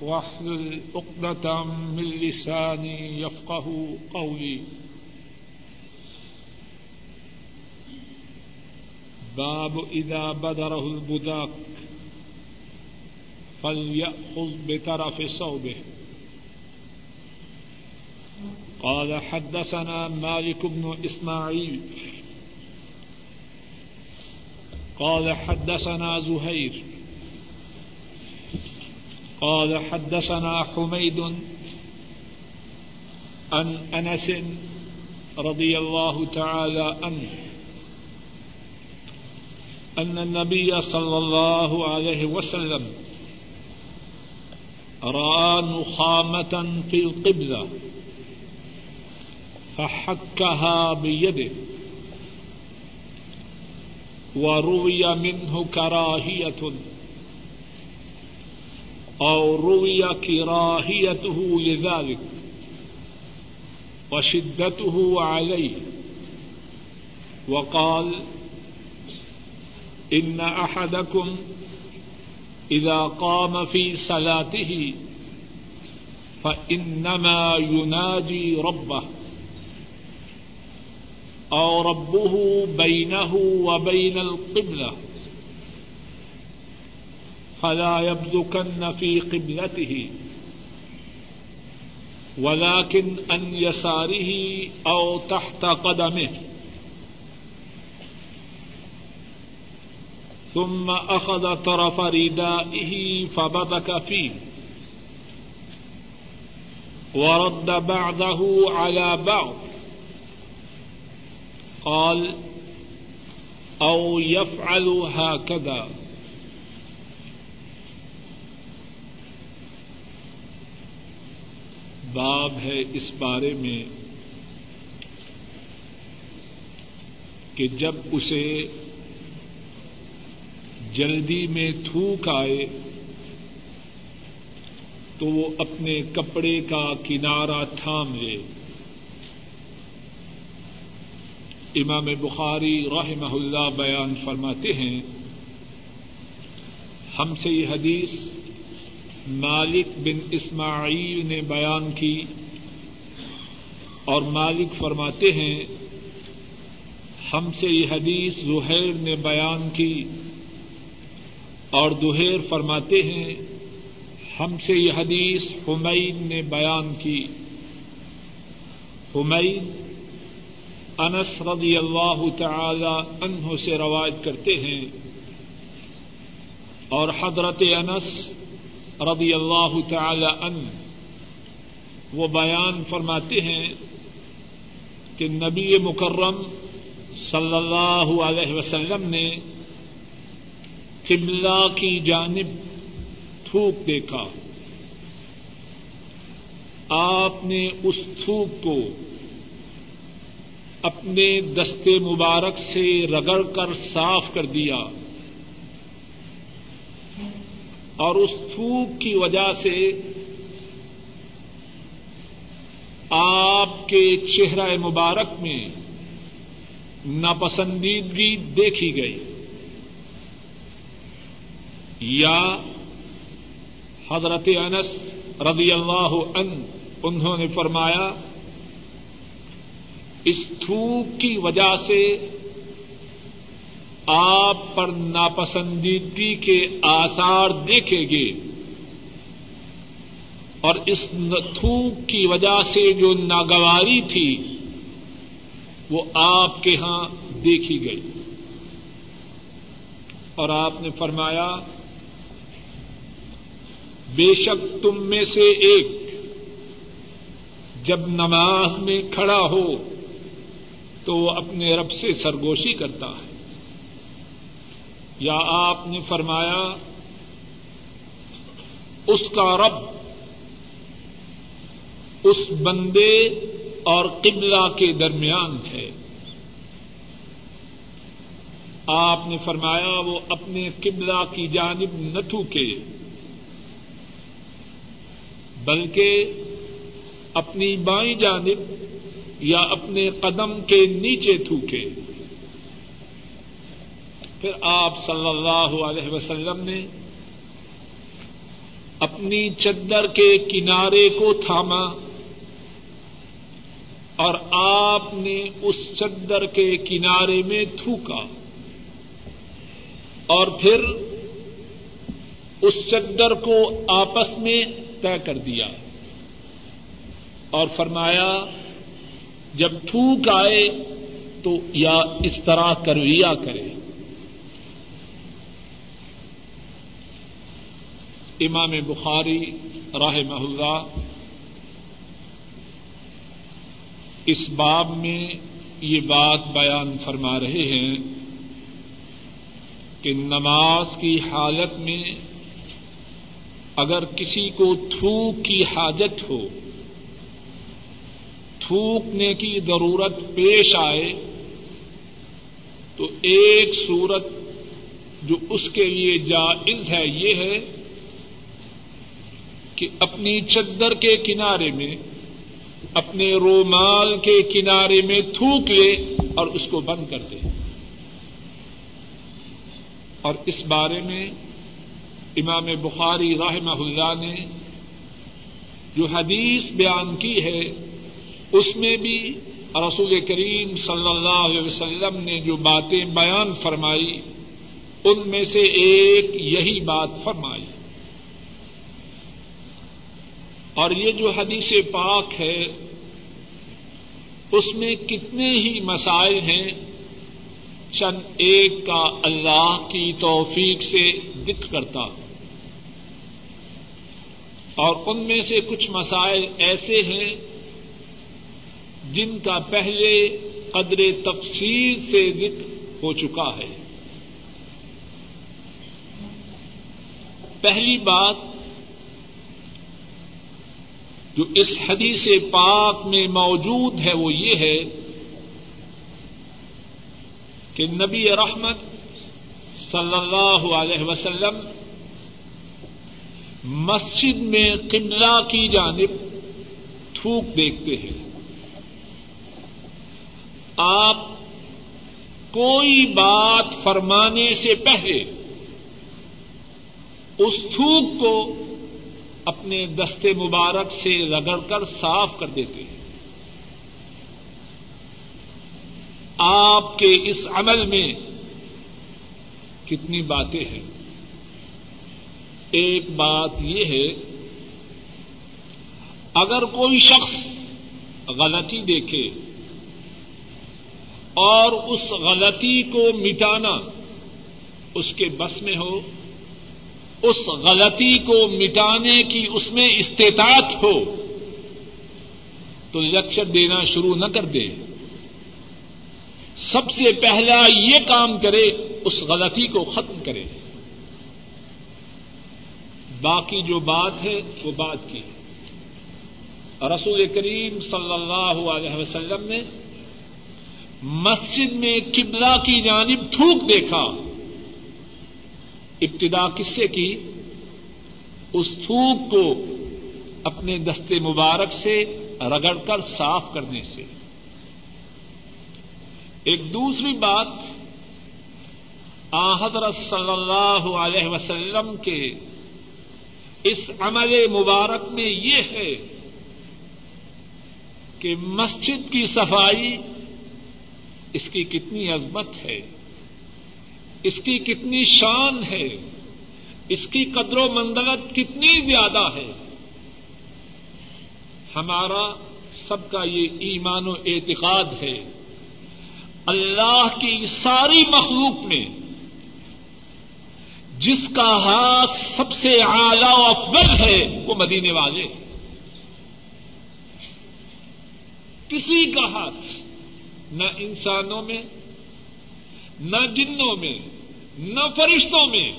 واحلل عقدة من لساني يفقه قولي. باب إذا بدره البداك فليأخذ بطرف صوبه. قال حدثنا مالك بن إسماعيل. قال حدثنا زهير. قال حدثنا حميد عن أنس رضي الله تعالى عنه أن النبي صلى الله عليه وسلم رأى نخامة في القبلة فحكها بيده وروي منه كراهية اور أو روي كراهيته لذلك وشدته عليه وقال إن أحدكم إذا قام في صلاته فإنما يناجي ربه أو ربه بينه وبين القبلة فلا يبذكن في قبلته. ولكن عن يساره أو تحت قدمه. ثم أخذ طرف ردائه فبدك فيه. ورد بعضه على بعض. قال او يفعل هكذا. باب ہے اس بارے میں کہ جب اسے جلدی میں تھوک آئے تو وہ اپنے کپڑے کا کنارہ تھام لے۔ امام بخاری رحمہ اللہ بیان فرماتے ہیں، ہم سے یہ حدیث مالک بن اسماعیل نے بیان کی اور مالک فرماتے ہیں، ہم سے یہ حدیث زہیر نے بیان کی اور دوہیر فرماتے ہیں، ہم سے یہ حدیث حمید نے بیان کی۔ حمید انس رضی اللہ تعالی عنہ سے روایت کرتے ہیں اور حضرت انس رضی اللہ تعالی عنہ، وہ بیان فرماتے ہیں کہ نبی مکرم صلی اللہ علیہ وسلم نے قبلہ کی جانب تھوک دیکھا۔ آپ نے اس تھوک کو اپنے دستے مبارک سے رگڑ کر صاف کر دیا۔ اور اس تھوک کی وجہ سے آپ کے چہرہ مبارک میں ناپسندیدگی دیکھی گئی یا حضرت انس رضی اللہ عنہ، انہوں نے فرمایا، اس تھوک کی وجہ سے آپ پر ناپسندیدگی کے آثار دیکھے گے اور اس تھوک کی وجہ سے جو ناگواری تھی وہ آپ کے ہاں دیکھی گئی۔ اور آپ نے فرمایا، بے شک تم میں سے ایک جب نماز میں کھڑا ہو تو وہ اپنے رب سے سرگوشی کرتا ہے۔ یا آپ نے فرمایا اس کا رب اس بندے اور قبلہ کے درمیان ہے۔ آپ نے فرمایا وہ اپنے قبلہ کی جانب نہ تھوکے، بلکہ اپنی بائیں جانب یا اپنے قدم کے نیچے تھوکے۔ پھر آپ صلی اللہ علیہ وسلم نے اپنی چدر کے کنارے کو تھاما اور آپ نے اس چدر کے کنارے میں تھوکا اور پھر اس چدر کو آپس میں طے کر دیا اور فرمایا، جب تھوک آئے تو یا اس طرح کرویا کرے۔ امام بخاری راہ محلہ اس باب میں یہ بات بیان فرما رہے ہیں کہ نماز کی حالت میں اگر کسی کو تھوک کی حاجت ہو، تھوکنے کی ضرورت پیش آئے، تو ایک صورت جو اس کے لیے جائز ہے یہ ہے کہ اپنی چدر کے کنارے میں، اپنے رومال کے کنارے میں تھوک لے اور اس کو بند کر دے۔ اور اس بارے میں امام بخاری رحمہ اللہ نے جو حدیث بیان کی ہے، اس میں بھی رسول کریم صلی اللہ علیہ وسلم نے جو باتیں بیان فرمائی، ان میں سے ایک یہی بات فرمائی۔ اور یہ جو حدیث پاک ہے، اس میں کتنے ہی مسائل ہیں۔ چند ایک کا اللہ کی توفیق سے دکھ کرتا۔ اور ان میں سے کچھ مسائل ایسے ہیں جن کا پہلے قدر تفصیل سے ذکر ہو چکا ہے۔ پہلی بات جو اس حدیث پاک میں موجود ہے وہ یہ ہے کہ نبی رحمت صلی اللہ علیہ وسلم مسجد میں قبلہ کی جانب تھوک دیکھتے ہیں۔ آپ کوئی بات فرمانے سے پہلے اس تھوک کو اپنے دستے مبارک سے رگڑ کر صاف کر دیتے ہیں۔ آپ کے اس عمل میں کتنی باتیں ہیں۔ ایک بات یہ ہے، اگر کوئی شخص غلطی دیکھے اور اس غلطی کو مٹانا اس کے بس میں ہو اس غلطی کو مٹانے کی اس میں استطاعت ہو تو لیکچر دینا شروع نہ کر دے۔ سب سے پہلا یہ کام کرے، اس غلطی کو ختم کرے۔ باقی جو بات ہے، وہ بات کی۔ رسول کریم صلی اللہ علیہ وسلم نے مسجد میں قبلہ کی جانب تھوک دیکھا۔ ابتدا کس سے کی؟ اس تھوک کو اپنے دستے مبارک سے رگڑ کر صاف کرنے سے۔ ایک دوسری بات حضرت صلی اللہ علیہ وسلم کے اس عمل مبارک میں یہ ہے کہ مسجد کی صفائی اس کی کتنی عظمت ہے۔ اس کی کتنی شان ہے اس کی قدر و مندلت کتنی زیادہ ہے ہمارا سب کا یہ ایمان و اعتقاد ہے اللہ کی ساری مخلوق میں جس کا ہاتھ سب سے اعلی و افضل ہے وہ مدینے والے کسی کا ہاتھ نہ انسانوں میں نہ جنوں میں، نہ فرشتوں میں۔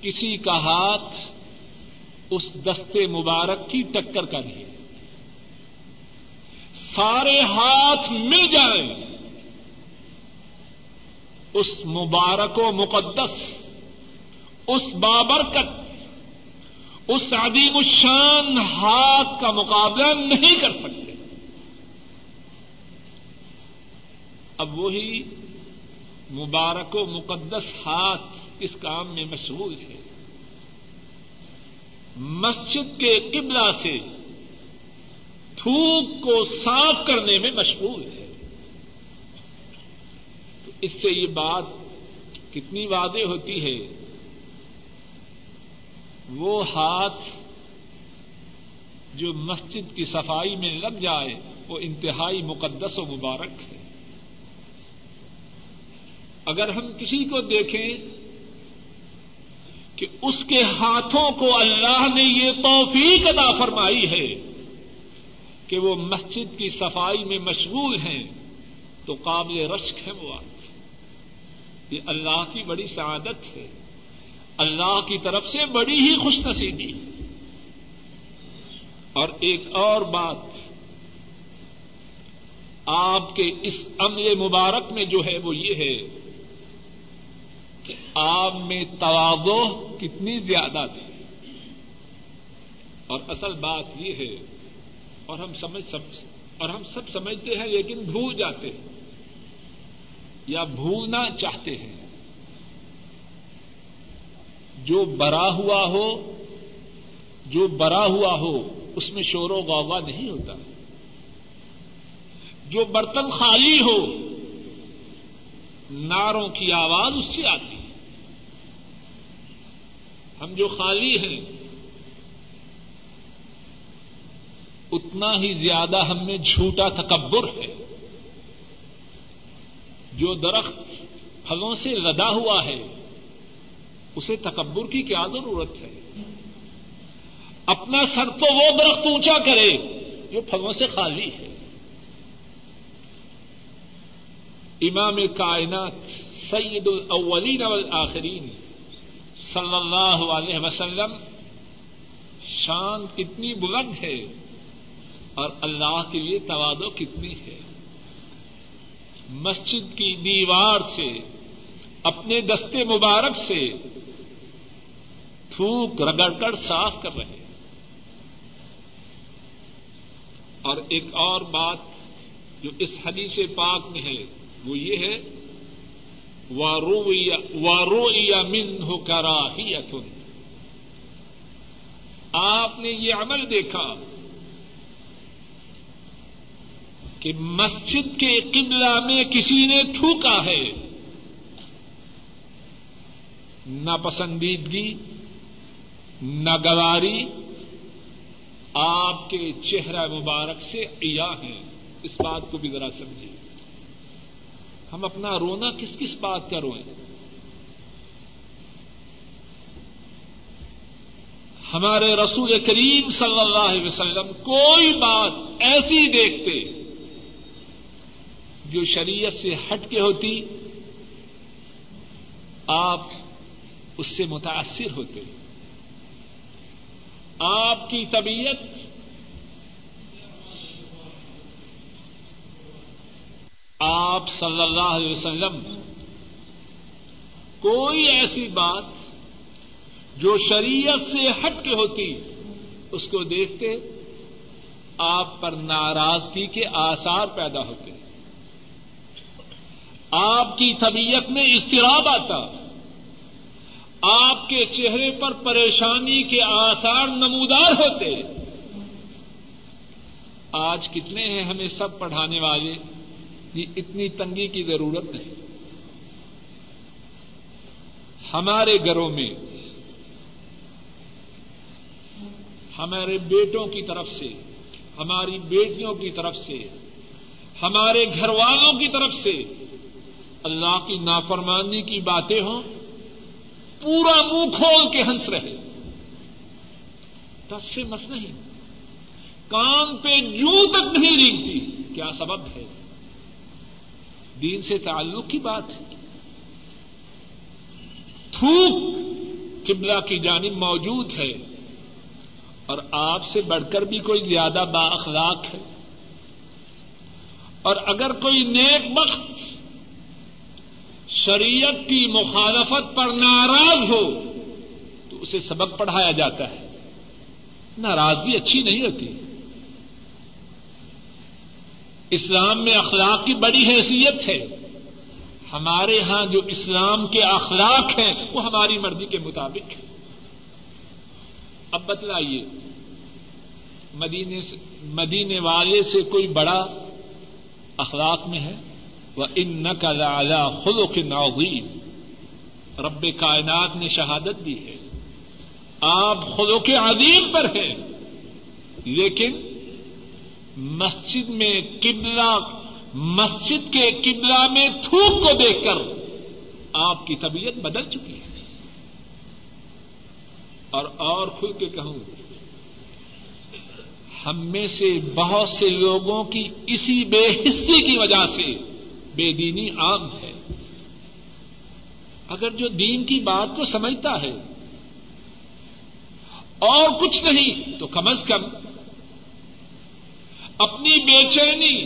کسی کا ہاتھ اس دستے مبارک کی ٹکر کا لیے سارے ہاتھ مل جائیں۔ اس مبارک و مقدس، اس بابرکت، اس عدیم الشان ہاتھ کا مقابلہ نہیں کر سکتے۔ اب وہی مبارک و مقدس ہاتھ اس کام میں مشغول ہے۔ مسجد کے قبلہ سے تھوک کو صاف کرنے میں مشغول ہے۔ تو اس سے یہ بات کتنی واضح ہوتی ہے۔ وہ ہاتھ جو مسجد کی صفائی میں لگ جائے وہ انتہائی مقدس و مبارک ہے۔ اگر ہم کسی کو دیکھیں کہ اس کے ہاتھوں کو اللہ نے یہ توفیق ادا فرمائی ہے کہ وہ مسجد کی صفائی میں مشغول ہیں، تو قابل رشک ہے وہ بات یہ اللہ کی بڑی سعادت ہے۔ اللہ کی طرف سے بڑی ہی خوش نصیبی۔ اور ایک اور بات، آپ کے اس عمل مبارک میں جو ہے وہ یہ ہے کہ آپ میں توازو کتنی زیادہ تھی۔ اور اصل بات یہ ہے، اور ہم سمجھ سب، اور ہم سب سمجھتے ہیں لیکن بھول جاتے ہیں، یا بھولنا چاہتے ہیں۔ جو برا ہوا ہو، جو برا ہوا ہو، اس میں شور و غوغا نہیں ہوتا۔ جو برتن خالی ہو ناروں کی آواز اس سے آتی۔ ہے ہم جو خالی ہیں، اتنا ہی زیادہ ہم میں جھوٹا تکبر ہے۔ جو درخت پھلوں سے لدا ہوا ہے، اسے تکبر کی کیا ضرورت ہے؟ اپنا سر تو وہ درخت اونچا کرے جو پھلوں سے خالی ہے۔ امام کائنات سید الاولین والآخرین صلی اللہ علیہ وسلم، شان کتنی بلند ہے اور اللہ کے لیے توادو کتنی ہے۔ مسجد کی دیوار سے، اپنے دستے مبارک سے تھوک رگڑ کر صاف کر رہے اور ایک اور بات جو اس حدیث پاک میں ہے، وہ یہ ہے وارو یا من ہو کرا ہی آپ نے یہ عمل دیکھا کہ مسجد کے قبلہ میں کسی نے تھوکا ہے۔ نہ پسندیدگی، نہ گواری، آپ کے چہرہ مبارک سے ایا ہیں۔ اس بات کو بھی ذرا سمجھیے۔ ہم اپنا رونا کس کس بات کا روئیں؟ ہمارے رسول کریم صلی اللہ علیہ وسلم کوئی بات ایسی دیکھتے جو شریعت سے ہٹ کے ہوتی، آپ اس سے متاثر ہوتے۔ آپ کی طبیعت آپ صلی اللہ علیہ وسلم، کوئی ایسی بات جو شریعت سے ہٹ کے ہوتی، اس کو دیکھتے آپ پر ناراضگی کے آثار پیدا ہوتے۔ آپ کی طبیعت میں اضطراب آتا۔ آپ کے چہرے پر پریشانی کے آثار نمودار ہوتے۔ آج کتنے ہیں ہمیں سب پڑھانے والے؟ اتنی تنگی کی ضرورت نہیں۔ ہمارے گھروں میں، ہمارے بیٹوں کی طرف سے، ہماری بیٹیوں کی طرف سے، ہمارے گھر والوں کی طرف سے اللہ کی نافرمانی کی باتیں ہوں، پورا منہ کھول کے ہنس رہے۔ ٹس سے مس نہیں۔ کان پہ یوں تک نہیں رینگتی۔ کیا سبب ہے؟ دین سے تعلق کی بات ہے۔ تھوک قبلہ کی جانب موجود ہے اور آپ سے بڑھ کر بھی کوئی زیادہ با اخلاق ہے۔ اور اگر کوئی نیک وقت شریعت کی مخالفت پر ناراض ہو تو اسے سبق پڑھایا جاتا ہے۔ ناراضگی اچھی نہیں ہوتی۔ اسلام میں اخلاق کی بڑی حیثیت ہے۔ ہمارے ہاں جو اسلام کے اخلاق ہیں، وہ ہماری مرضی کے مطابق ہے اب بتلائیے، مدینے سے، مدینے والے سے کوئی بڑا اخلاق میں ہے؟ وہ ان نقل خلو کے نوغیر رب کائنات نے شہادت دی ہے۔ آپ خلو کے عظیم پر ہیں، لیکن مسجد میں قبلہ، مسجد کے قبلہ میں تھوک کو دیکھ کر آپ کی طبیعت بدل چکی ہے۔ اور اور کھل کے کہوں، ہم میں سے بہت سے لوگوں کی اسی بے حصے کی وجہ سے بے دینی عام ہے۔ اگر جو دین کی بات کو سمجھتا ہے اور کچھ نہیں تو کم از کم اپنی بے چینی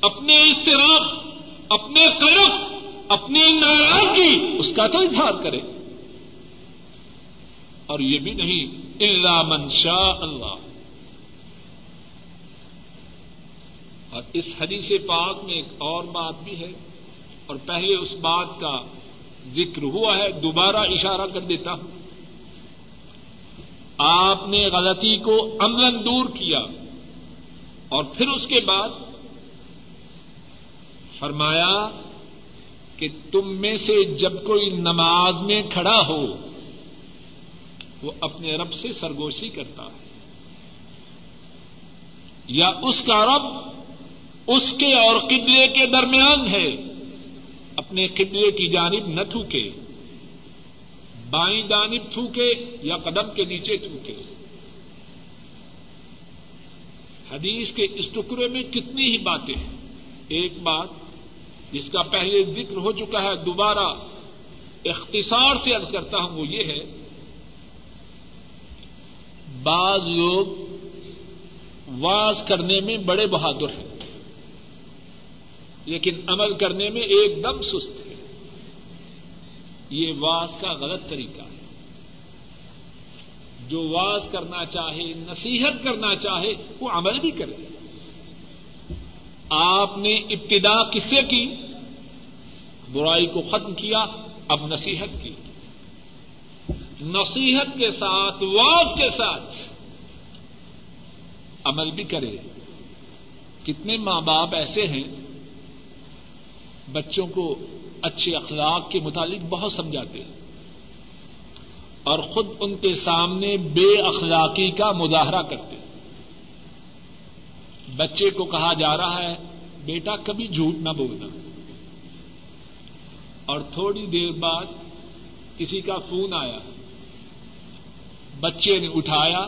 اپنے استراب اپنے قرب اپنی ناراضگی، اس کا تو اظہار کرے۔ اور یہ بھی نہیں اللہ من شاء اللہ اور اس حدیث پاک میں ایک اور بات بھی ہے، اور پہلے اس بات کا ذکر ہوا ہے، دوبارہ اشارہ کر دیتا ہوں۔ آپ نے غلطی کو امن دور کیا۔ اور پھر اس کے بعد فرمایا کہ تم میں سے جب کوئی نماز میں کھڑا ہو، وہ اپنے رب سے سرگوشی کرتا ہے۔ یا اس کا رب اس کے اور قبلے کے درمیان ہے، اپنے قبلے کی جانب نہ تھوکے، بائیں جانب تھوکے یا قدم کے نیچے تھوکے۔ حدیث کے اس ٹکڑے میں کتنی ہی باتیں ہیں۔ ایک بات جس کا پہلے ذکر ہو چکا ہے، دوبارہ اختصار سے ارد کرتا ہوں، وہ یہ ہے، بعض لوگ واز کرنے میں بڑے بہادر ہیں، لیکن عمل کرنے میں ایک دم سست ہے یہ واز کا غلط طریقہ ہے۔ جو واز کرنا چاہے، نصیحت کرنا چاہے، وہ عمل بھی کرے۔ آپ نے ابتدا کس سے کی؟ برائی کو ختم کیا، اب نصیحت کی۔ نصیحت کے ساتھ، واز کے ساتھ عمل بھی کرے۔ کتنے ماں باپ ایسے ہیں، بچوں کو اچھے اخلاق کے متعلق بہت سمجھاتے ہیں۔ اور خود ان کے سامنے بے اخلاقی کا مظاہرہ کرتے بچے کو کہا جا رہا ہے، بیٹا کبھی جھوٹ نہ بولنا۔ اور تھوڑی دیر بعد کسی کا فون آیا۔ بچے نے اٹھایا،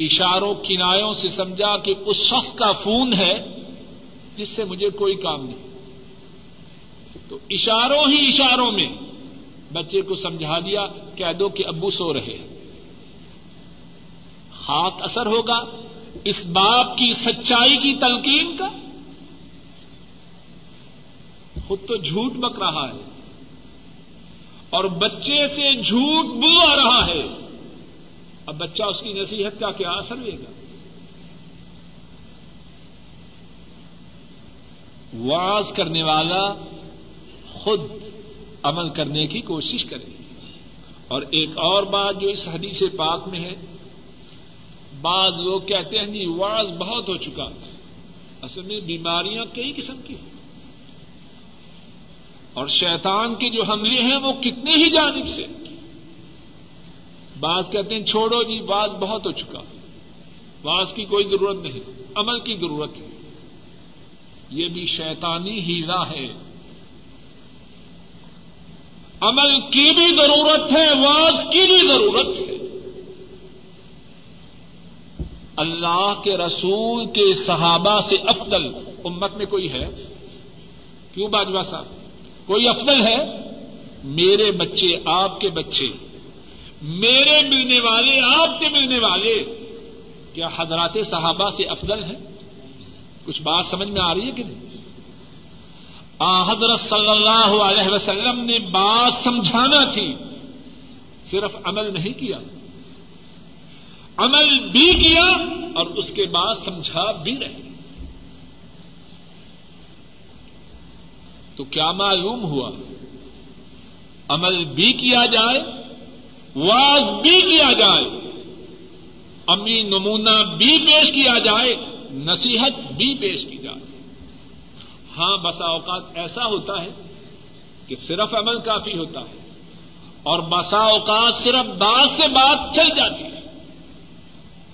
اشاروں، کنایوں سے سمجھا کہ اس شخص کا فون ہے جس سے مجھے کوئی کام نہیں۔ تو اشاروں ہی اشاروں میں بچے کو سمجھا دیا کہہ دو کہ ابو سو رہے خاک اثر ہوگا اس باپ کی سچائی کی تلقین کا۔ خود تو جھوٹ بک رہا ہے۔ اور بچے سے جھوٹ بلا رہا ہے۔ اب بچہ اس کی نصیحت کا کیا اثر لے گا؟ واز کرنے والا خود عمل کرنے کی کوشش کرے اور ایک اور بات جو اس حدیث پاک میں ہے، بعض لوگ کہتے ہیں جی واز بہت ہو چکا۔ اصل میں بیماریاں کئی قسم کی ہیں۔ اور شیطان کے جو حملے ہیں، وہ کتنے ہی جانب سے۔ بعض کہتے ہیں، چھوڑو جی واز بہت ہو چکا۔ واز کی کوئی ضرورت نہیں، عمل کی ضرورت ہے۔ یہ بھی شیطانی ہیرا ہے۔ عمل کی بھی ضرورت ہے، واز کی بھی ضرورت ہے۔ اللہ کے رسول کے صحابہ سے افضل امت میں کوئی ہے؟ کیوں باجوا صاحب؟ کوئی افضل ہے؟ میرے بچے، آپ کے بچے، میرے ملنے والے، آپ کے ملنے والے۔ کیا حضرات صحابہ سے افضل ہے کچھ بات سمجھ میں آ رہی ہے کہ نہیں؟ حضرت صلی اللہ علیہ وسلم نے بات سمجھانا تھی۔ صرف عمل نہیں کیا۔ عمل بھی کیا اور اس کے بعد سمجھا بھی رہے۔ تو کیا معلوم ہوا؟ عمل بھی کیا جائے، واز بھی کیا جائے، امی نمونہ بھی پیش کیا جائے، نصیحت بھی پیش کی جائے۔ ہاں بسا اوقات ایسا ہوتا ہے کہ صرف عمل کافی ہوتا ہے اور بسا اوقات صرف بات سے بات چل جاتی ہے۔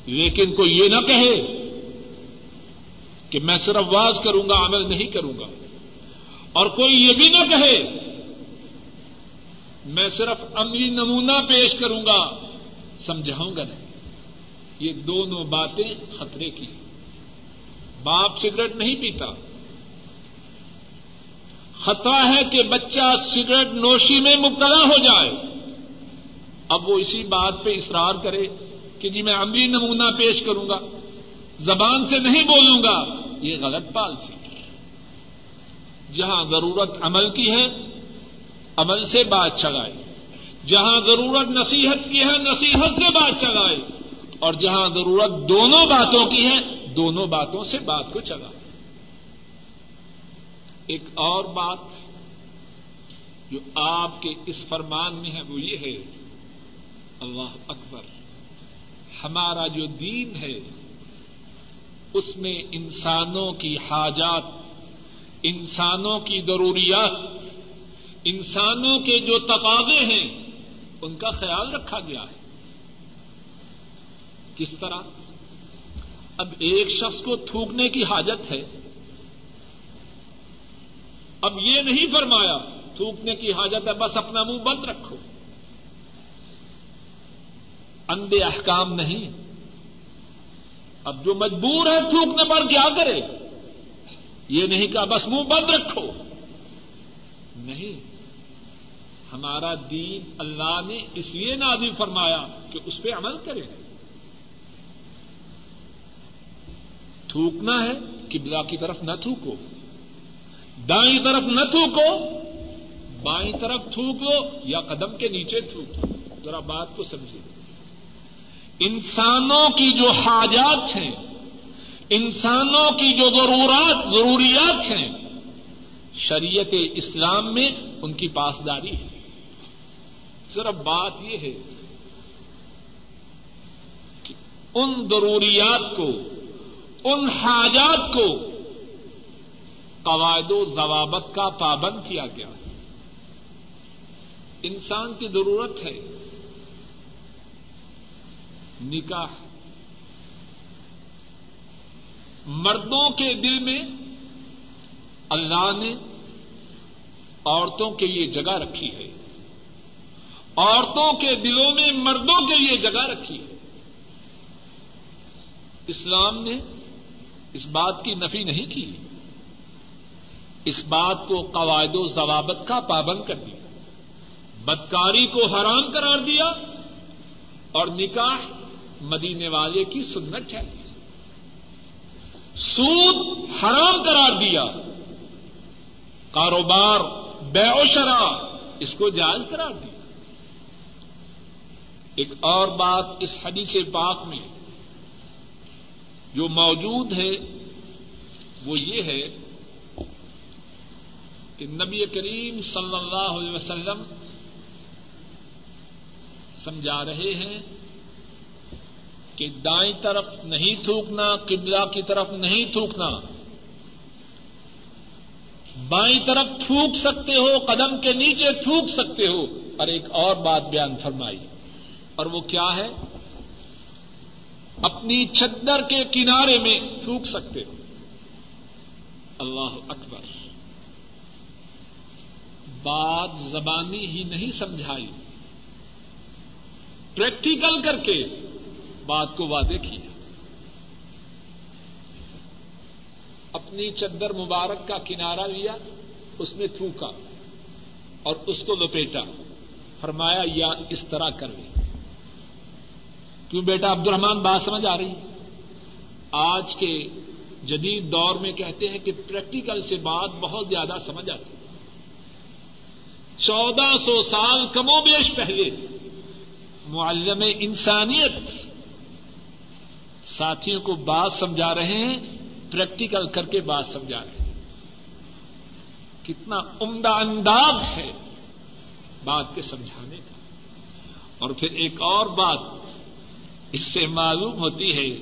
لیکن کوئی یہ نہ کہے کہ میں صرف واز کروں گا، عمل نہیں کروں گا۔ اور کوئی یہ بھی نہ کہے میں صرف عملی نمونہ پیش کروں گا، سمجھاؤں گا نہیں۔ یہ دونوں باتیں خطرے کی باپ سگریٹ نہیں پیتا۔ خطرہ ہے کہ بچہ سگریٹ نوشی میں مبتلا ہو جائے۔ اب وہ اسی بات پہ اصرار کرے کہ جی میں عملی نمونہ پیش کروں گا، زبان سے نہیں بولوں گا، یہ غلط پالسی جہاں ضرورت عمل کی ہے، عمل سے بات چلائے۔ جہاں ضرورت نصیحت کی ہے، نصیحت سے بات چلائے۔ اور جہاں ضرورت دونوں باتوں کی ہے، دونوں باتوں سے بات کو چلا ایک اور بات جو آپ کے اس فرمان میں ہے، وہ یہ ہے، اللہ اکبر، ہمارا جو دین ہے، اس میں انسانوں کی حاجات، انسانوں کی ضروریات، انسانوں کے جو تقاضے ہیں، ان کا خیال رکھا گیا ہے۔ کس طرح؟ اب ایک شخص کو تھوکنے کی حاجت ہے اب یہ نہیں فرمایا، تھوکنے کی حاجت ہے، بس اپنا منہ بند رکھو۔ اندے احکام نہیں۔ اب جو مجبور ہے تھوکنے پر کیا کرے؟ یہ نہیں کہا، بس منہ بند رکھو۔ نہیں، ہمارا دین اللہ نے اس لیے نازی فرمایا کہ اس پہ عمل کرے۔ تھوکنا ہے کہ بلا کی طرف نہ تھوکو۔ دائیں طرف نہ تھوکو، بائیں طرف تھوکو یا قدم کے نیچے تھوکو۔ ذرا بات کو سمجھے انسانوں کی جو حاجات ہیں، انسانوں کی جو ضرورات، ضروریات ہیں، شریعت اسلام میں ان کی پاسداری ہے۔ صرف بات یہ ہے کہ ان ضروریات کو، ان حاجات کو قواعد و ضوابط کا پابند کیا گیا۔ انسان کی ضرورت ہے نکاح۔ مردوں کے دل میں اللہ نے عورتوں کے لیے جگہ رکھی ہے۔ عورتوں کے دلوں میں مردوں کے لیے جگہ رکھی ہے۔ اسلام نے اس بات کی نفی نہیں کی۔ اس بات کو قواعد و ضوابط کا پابند کر دیا۔ بدکاری کو حرام قرار دیا اور نکاح مدینے والے کی سنت ہے سود حرام قرار دیا۔ کاروبار بے و شرا اس کو جائز قرار دیا۔ ایک اور بات اس حدیث پاک میں جو موجود ہے وہ یہ ہے کہ نبی کریم صلی اللہ علیہ وسلم سمجھا رہے ہیں کہ دائیں طرف نہیں تھوکنا، قبلہ کی طرف نہیں تھوکنا۔ بائیں طرف تھوک سکتے ہو، قدم کے نیچے تھوک سکتے ہو۔ اور ایک اور بات بیان فرمائی۔ اور وہ کیا ہے؟ اپنی چدر کے کنارے میں تھوک سکتے ہو۔ اللہ اکبر۔ بات زبانی ہی نہیں سمجھائی۔ پریکٹیکل کر کے بات کو وعدے کیا۔ اپنی چدر مبارک کا کنارا لیا، اس میں تھوکا اور اس کو لپیٹا۔ فرمایا، یا اس طرح کر لی کیوں بیٹا عبد الرحمان بات سمجھ آ رہی آج کے جدید دور میں کہتے ہیں کہ پریکٹیکل سے بات بہت زیادہ سمجھ آتی۔ چودہ سو سال کم و بیش پہلے معلم انسانیت ساتھیوں کو بات سمجھا رہے ہیں، پریکٹیکل کر کے بات سمجھا رہے ہیں۔ کتنا عمدہ انداز ہے بات کے سمجھانے کا۔ اور پھر ایک اور بات اس سے معلوم ہوتی ہے،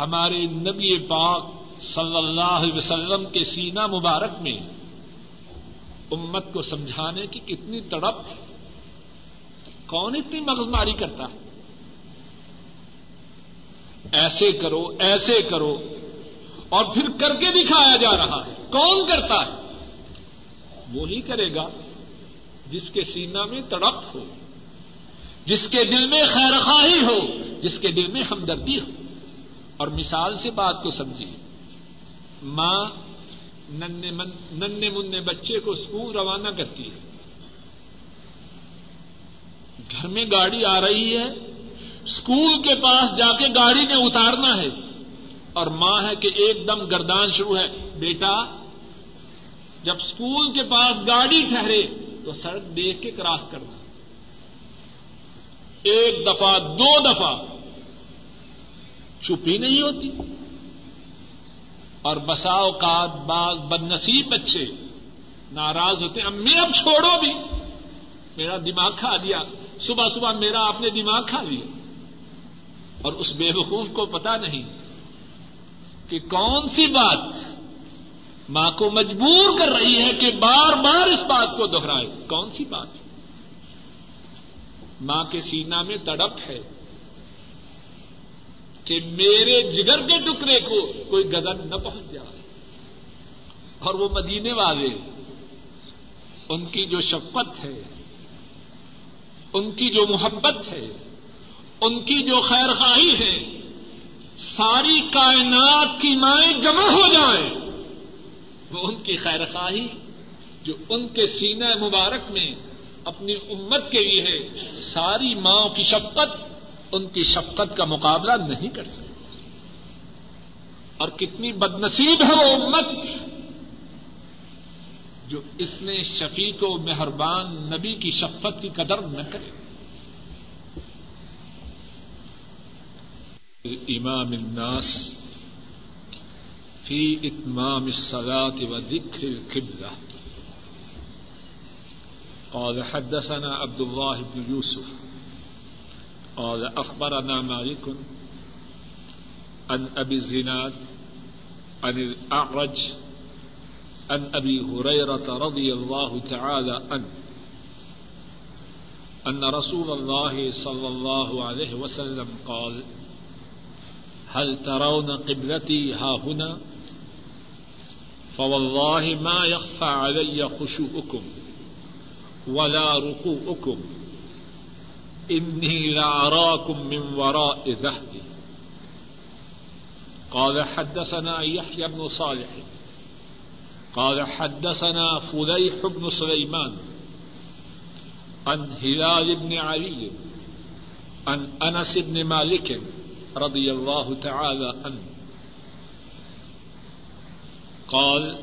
ہمارے نبی پاک صلی اللہ علیہ وسلم کے سینا مبارک میں امت کو سمجھانے کی کتنی تڑپ ہے کون اتنی مغز ماری کرتا ہے؟ ایسے کرو ایسے کرو، اور پھر کر کے دکھایا جا رہا ہے۔ کون کرتا ہے؟ وہی کرے گا جس کے سینا میں تڑپ ہو، جس کے دل میں خیر خواہی ہو، جس کے دل میں ہمدردی ہو۔ اور مثال سے بات کو سمجھیے۔ ماں ننے من بچے کو اسکول روانہ کرتی ہے۔ گھر میں گاڑی آ رہی ہے۔ اسکول کے پاس جا کے گاڑی نے اتارنا ہے۔ اور ماں ہے کہ ایک دم گردان شروع ہے۔ بیٹا، جب اسکول کے پاس گاڑی ٹھہرے تو سڑک دیکھ کے کراس کرنا۔ ایک دفعہ، دو دفعہ۔ چھپی نہیں ہوتی۔ اور بسا اوقات بعض بد نصیب بچے ناراض ہوتے امی اب چھوڑو بھی۔ میرا دماغ کھا دیا صبح صبح میرا آپ نے دماغ کھا لیا۔ اور اس بے وقوف کو پتا نہیں کہ کون سی بات ماں کو مجبور کر رہی ہے کہ بار بار اس بات کو دوہرائے کون سی بات؟ ماں کے سینا میں تڑپ ہے۔ کہ میرے جگر کے ٹکڑے کو کوئی گزن نہ پہنچ جائے۔ اور وہ مدینے والے، ان کی جو شفقت ہے، ان کی جو محبت ہے، ان کی جو خیر خواہی ہے، ساری کائنات کی مائیں جمع ہو جائیں۔ وہ ان کی خیر خواہی جو ان کے سینہ مبارک میں اپنی امت کے لیے ہے، ساری ماں کی شفقت ان کی شفقت کا مقابلہ نہیں کر سکتی اور کتنی بد نصیب ہے وہ امت جو اتنے شفیق و مہربان نبی کی شفقت کی قدر نہ کرے۔ امام الناس فی اتمام الصلاة و ذکر القبلہ۔ قال حدثنا عبد الله بن يوسف قال أخبرنا مالك عن أبي الزناد عن الأعرج عن أبي هريرة رضي الله تعالى عنه أن رسول الله صلى الله عليه وسلم قال هل ترون قبلتي ها هنا؟ فوالله ما يخفى علي خشوعكم ولا ركوعكم إني لأراكم من وراء ذهبي. قال حدثنا يحيى بن صالح. قال حدثنا فليح بن سليمان عن هلال بن علي عن أنس بن مالك رضي الله تعالى عنه. قال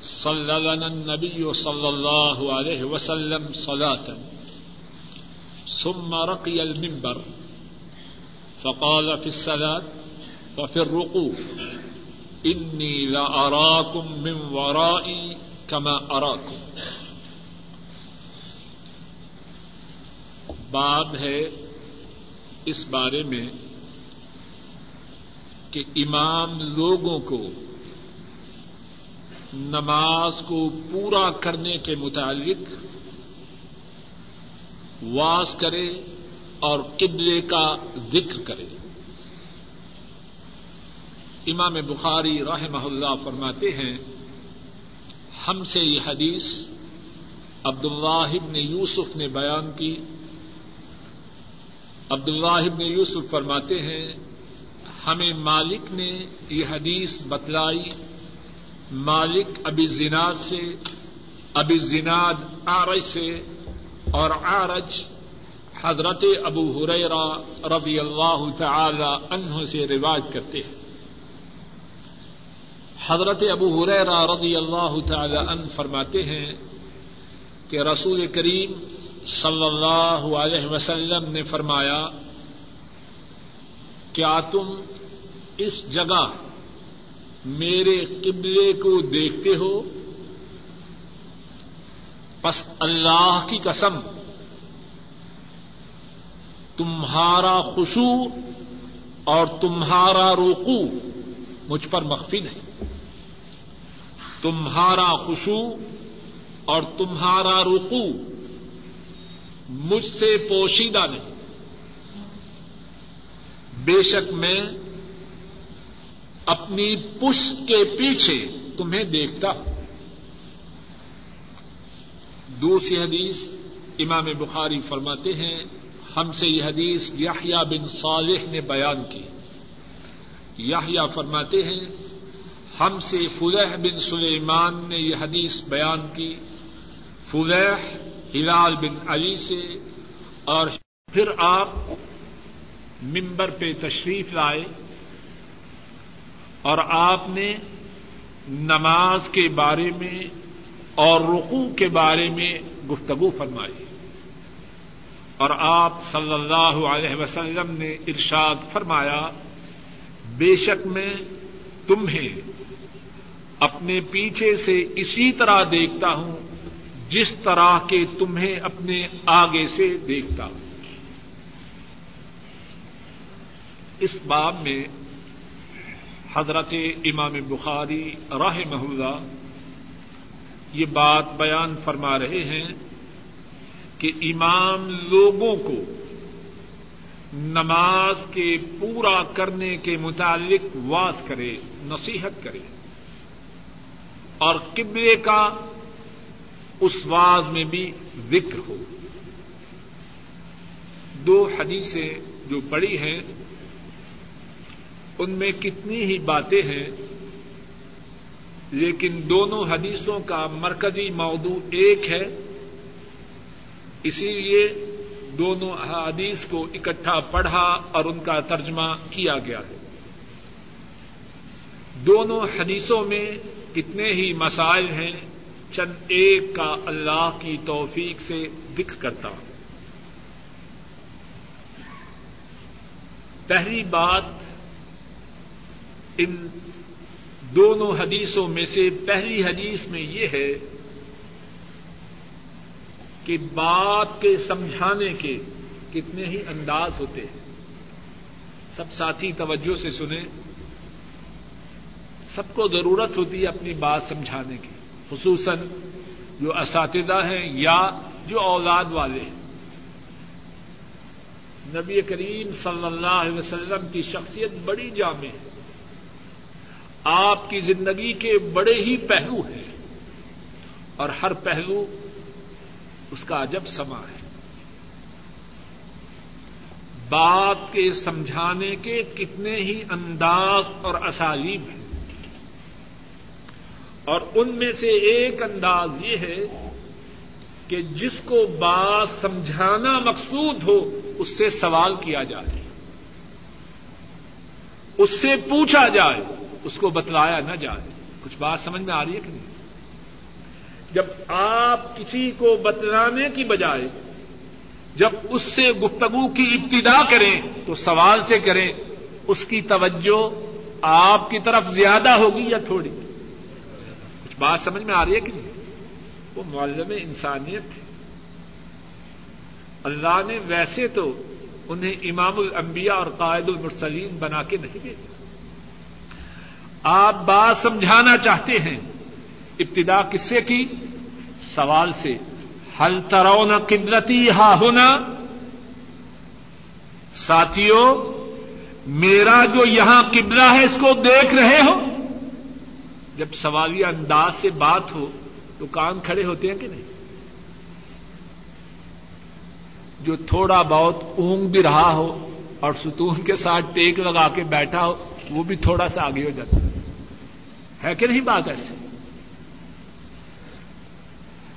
صلى لنا النبي صلى الله عليه وسلم صلاة. ثم رقي المنبر فقال في الصلاة وفي الرقوع إني لأراكم من ورائي كما أراكم باب ہے اس بارے میں کہ امام لوگوں کو نماز کو پورا کرنے کے متعلق واس کرے اور قبلے کا ذکر کرے۔ امام بخاری رحمہ اللہ فرماتے ہیں، ہم سے یہ حدیث عبد اللہ یوسف نے بیان کی۔ عبد اللہ یوسف فرماتے ہیں، ہمیں مالک نے یہ حدیث بتلائی، مالک ابی زناد سے، ابی زناد آرج سے اور آرج حضرت ابو حریرا رضی اللہ تعالی عنہ سے روایت کرتے ہیں۔ حضرت ابو حریرا رضی اللہ تعالی عنہ فرماتے ہیں کہ رسول کریم صلی اللہ علیہ وسلم نے فرمایا، کیا تم اس جگہ میرے قبلے کو دیکھتے ہو؟ پس اللہ کی قسم، تمہارا خوشو اور تمہارا روکو مجھ پر مخفی نہیں۔ تمہارا خوشو اور تمہارا روکو مجھ سے پوشیدہ نہیں۔ بے شک میں اپنی پشت کے پیچھے تمہیں دیکھتا ہوں۔ دوسری حدیث امام بخاری فرماتے ہیں، ہم سے یہ حدیث یاہیا بن صالح نے بیان کی۔ یاہیا فرماتے ہیں، ہم سے فلح بن سلیمان نے یہ حدیث بیان کی۔ فلح ہلال بن علی سے، اور پھر آپ ممبر پہ تشریف لائے، اور آپ نے نماز کے بارے میں اور رقو کے بارے میں گفتگو فرمائی۔ اور آپ صلی اللہ علیہ وسلم نے ارشاد فرمایا، بے شک میں تمہیں اپنے پیچھے سے اسی طرح دیکھتا ہوں، جس طرح کے تمہیں اپنے آگے سے دیکھتا ہوں۔ اس باب میں حضرت امام بخاری راہ محلہ یہ بات بیان فرما رہے ہیں کہ امام لوگوں کو نماز کے پورا کرنے کے متعلق واس کرے، نصیحت کرے۔ اور قبلے کا اس واز میں بھی ذکر ہو۔ دو حدیثیں جو پڑی ہیں، ان میں کتنی ہی باتیں ہیں۔ لیکن دونوں حدیثوں کا مرکزی موضوع ایک ہے۔ اسی لیے دونوں احادیث کو اکٹھا پڑھا اور ان کا ترجمہ کیا گیا ہے۔ دونوں حدیثوں میں کتنے ہی مسائل ہیں، چند ایک کا اللہ کی توفیق سے دکھ کرتا ہوں۔ پہلی بات، ان دونوں حدیثوں میں سے پہلی حدیث میں یہ ہے کہ بات کے سمجھانے کے کتنے ہی انداز ہوتے ہیں۔ سب ساتھی توجہ سے سنیں۔ سب کو ضرورت ہوتی ہے اپنی بات سمجھانے کی۔ خصوصاً جو اساتذہ ہیں یا جو اولاد والے۔ ہیں نبی کریم صلی اللہ علیہ وسلم کی شخصیت بڑی جامع ہے۔ آپ کی زندگی کے بڑے ہی پہلو ہیں۔ اور ہر پہلو اس کا عجب سما ہے۔ بات کے سمجھانے کے کتنے ہی انداز اور اسالیب ہیں۔ اور ان میں سے ایک انداز یہ ہے کہ جس کو بات سمجھانا مقصود ہو، اس سے سوال کیا جائے۔ اس سے پوچھا جائے اس کو بتلایا نہ جائے۔ کچھ بات سمجھ میں آ رہی ہے کہ نہیں؟ جب آپ کسی کو بتلانے کی بجائے جب اس سے گفتگو کی ابتدا کریں تو سوال سے کریں، اس کی توجہ آپ کی طرف زیادہ ہوگی یا تھوڑی؟ کچھ بات سمجھ میں آ رہی ہے کہ نہیں؟ وہ معلم انسانیت ہے۔ اللہ نے ویسے تو انہیں امام الانبیاء اور قائد المرسلین بنا کے نہیں بھیجا۔ آپ بات سمجھانا چاہتے ہیں۔ ابتدا کس سے کی؟ سوال سے۔ ہل ترون قدرتی ہا ہونا ساتھیوں میرا جو یہاں قبلہ ہے، اس کو دیکھ رہے ہو؟ جب سوالیہ انداز سے بات ہو، تو کان کھڑے ہوتے ہیں کہ نہیں؟ جو تھوڑا بہت اونگ بھی رہا ہو اور ستون کے ساتھ ٹیک لگا کے بیٹھا ہو، وہ بھی تھوڑا سا آگے ہو جاتا ہے کہ نہیں بات ایسے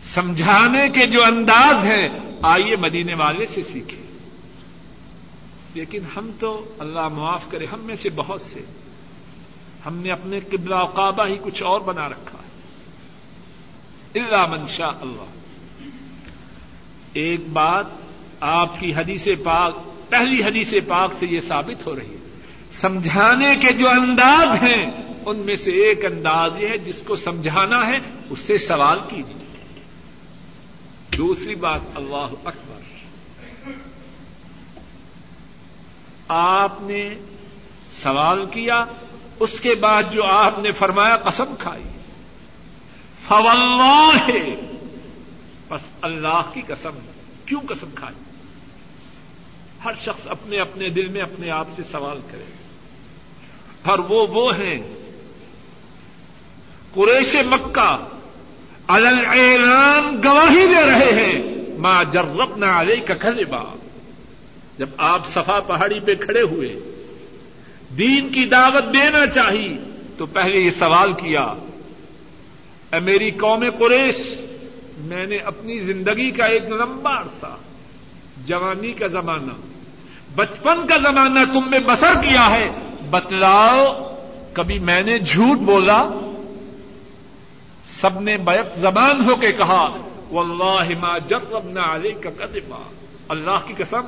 سمجھانے کے جو انداز ہیں، آئیے مدینے والے سے سیکھیں۔ لیکن ہم تو اللہ معاف کرے، ہم میں سے بہت سے۔ ہم نے اپنے قبلہ کعبہ ہی کچھ اور بنا رکھا ہے۔ اللہ منشا اللہ۔ ایک بات آپ کی حدیث پاک، پہلی حدیث پاک سے یہ ثابت ہو رہی ہے۔ سمجھانے کے جو انداز ہیں ان میں سے ایک انداز یہ ہے جس کو سمجھانا ہے اس سے سوال کیجیے دوسری بات، اللہ اکبر۔ آپ نے سوال کیا، اس کے بعد جو آپ نے فرمایا، قسم کھائی۔ فواللہ ہے بس اللہ کی قسم، کیوں قسم کھائی؟ ہر شخص اپنے اپنے دل میں اپنے آپ سے سوال کرے۔ اور وہ وہ ہیں قریش مکہ اعلان گواہی دے رہے ہیں ماں جرب نہ آلے ککھلے جب آپ صفا پہاڑی پہ کھڑے ہوئے، دین کی دعوت دینا چاہیے تو پہلے یہ سوال کیا، اے میری قوم قریش، میں نے اپنی زندگی کا ایک لمبا عرصہ، جوانی کا زمانہ، بچپن کا زمانہ تم نے بسر کیا ہے، بتلاؤ، کبھی میں نے جھوٹ بولا؟ سب نے بیک زبان ہو کے کہا، واللہ ما جربنا علیک کذبا. اللہ کی قسم،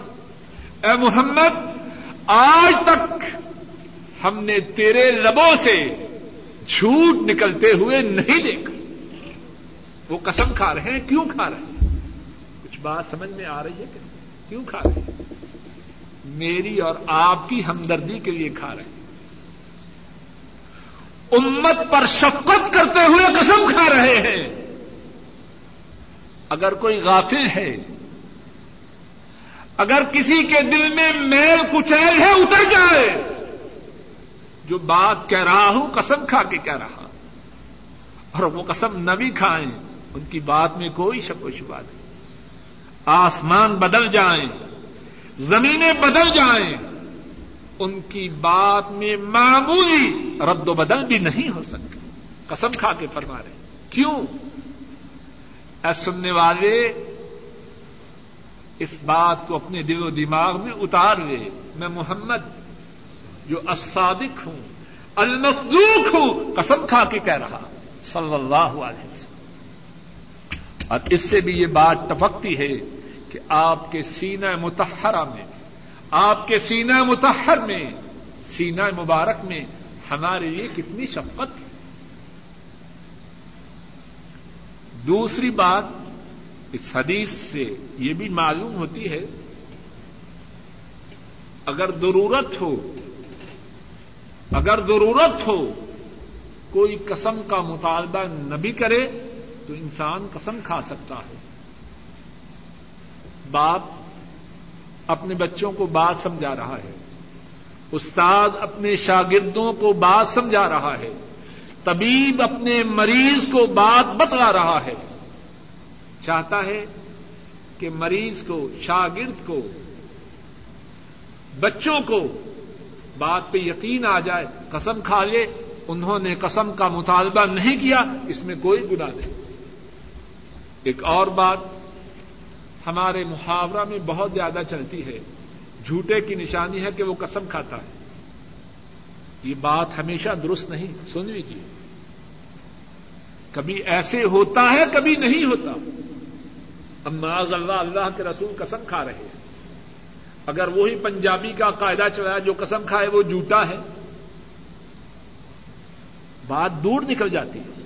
اے محمد، آج تک ہم نے تیرے لبوں سے جھوٹ نکلتے ہوئے نہیں دیکھا. وہ قسم کھا رہے ہیں، کیوں کھا رہے ہیں؟ کچھ بات سمجھ میں آ رہی ہے کہ کیوں کھا رہے ہیں؟ میری اور آپ کی ہمدردی کے لیے کھا رہے ہیں۔ امت پر شفقت کرتے ہوئے قسم کھا رہے ہیں۔ اگر کوئی غافل ہے، اگر کسی کے دل میں میل کچیل ہے، اتر جائے۔ جو بات کہہ رہا ہوں، قسم کھا کے کہہ رہا۔ اور وہ قسم نہ بھی کھائیں، ان کی بات میں کوئی شک و شبہ نہیں۔ آسمان بدل جائیں، زمینیں بدل جائیں۔ ان کی بات میں معمولی رد و بدل بھی نہیں ہو سکتی۔ قسم کھا کے فرما رہے کیوں؟ اے سننے والے، اس بات کو اپنے دل و دماغ میں اتار لے۔ میں محمد، جو الصادق ہوں، المصدوق ہوں، قسم کھا کے کہہ رہا صلی اللہ علیہ وسلم۔ اور اس سے بھی یہ بات ٹپکتی ہے کہ آپ کے سینہ متحرہ میں آپ کے سینہ متحر میں، سینہ مبارک میں ہمارے لیے کتنی شفقت دوسری بات اس حدیث سے یہ بھی معلوم ہوتی ہے، اگر ضرورت ہو، اگر ضرورت ہو، کوئی قسم کا مطالبہ نہ بھی کرے تو انسان قسم کھا سکتا ہے۔ باپ اپنے بچوں کو بات سمجھا رہا ہے۔ استاد اپنے شاگردوں کو بات سمجھا رہا ہے۔ طبیب اپنے مریض کو بات بتلا رہا ہے۔ چاہتا ہے کہ مریض کو، شاگرد کو، بچوں کو بات پہ یقین آ جائے، قسم کھا لے۔ انہوں نے قسم کا مطالبہ نہیں کیا، اس میں کوئی گنا نہیں۔ ایک اور بات ہمارے محاورہ میں بہت زیادہ چلتی ہے۔ جھوٹے کی نشانی ہے کہ وہ قسم کھاتا ہے۔ یہ بات ہمیشہ درست نہیں، سن لیجیے کبھی ایسے ہوتا ہے، کبھی نہیں ہوتا۔ معاذ اللہ اللہ کے رسول قسم کھا رہے ہیں۔ اگر وہی پنجابی کا قاعدہ چلایا جو قسم کھائے، وہ جھوٹا ہے۔ بات دور نکل جاتی ہے۔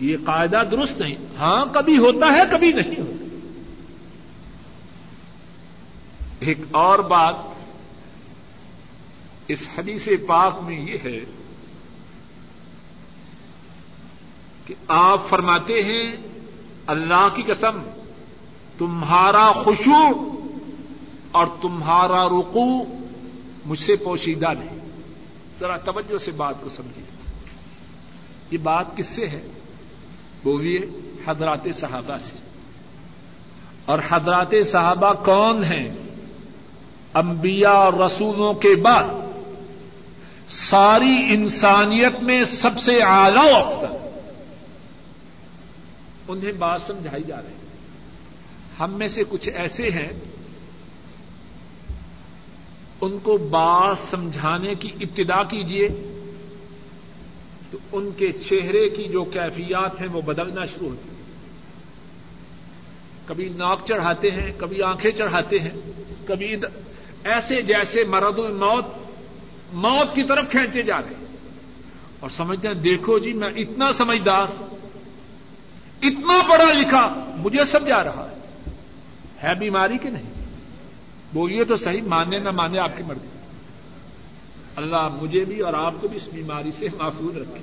یہ قاعدہ درست نہیں۔ ہاں کبھی ہوتا ہے، کبھی نہیں ہوتا۔ ایک اور بات اس حدیث پاک میں یہ ہے کہ آپ فرماتے ہیں، اللہ کی قسم، تمہارا خوشو اور تمہارا رکو مجھ سے پوشیدہ نہیں۔ ذرا توجہ سے بات کو سمجھیے۔ یہ بات کس سے ہے؟ بولیے حضرات صحابہ سے۔ اور حضرات صحابہ کون ہیں؟ انبیاء اور رسولوں کے بعد ساری انسانیت میں سب سے اعلی افسر انہیں بات سمجھائی جا رہی ہے۔ ہم میں سے کچھ ایسے ہیں ان کو بات سمجھانے کی ابتدا کیجیے تو ان کے چہرے کی جو کیفیات ہیں وہ بدلنا شروع ہوتی کبھی ناک چڑھاتے ہیں، کبھی آنکھیں چڑھاتے ہیں، کبھی ایسے جیسے مرد موت موت کی طرف کھینچے جا رہے اور سمجھتے ہیں، دیکھو جی میں اتنا سمجھدار، اتنا پڑھا لکھا، مجھے سمجھا رہا ہے۔ ہے بیماری کہ نہیں؟ بولیے تو صحیح ماننے نہ ماننے آپ کی مرضی۔ اللہ مجھے بھی اور آپ کو بھی اس بیماری سے محفوظ رکھے۔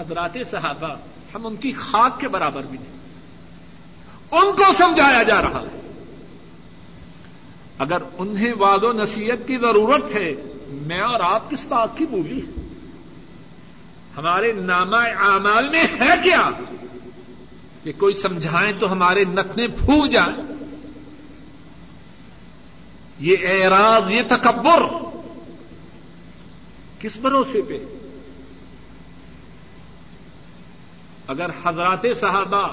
حضرات صحابہ، ہم ان کی خاک کے برابر بھی نہیں۔ ان کو سمجھایا جا رہا ہے۔ اگر انہیں واد و نصیحت کی ضرورت ہے، میں اور آپ کس بات کی بولی؟ ہمارے نامہ اعمال میں ہے کیا؟ کہ کوئی سمجھائیں تو ہمارے نتنے پھول جائیں۔ یہ اعراض، یہ تکبر کس بھروسے پہ؟ اگر حضرات صحابہ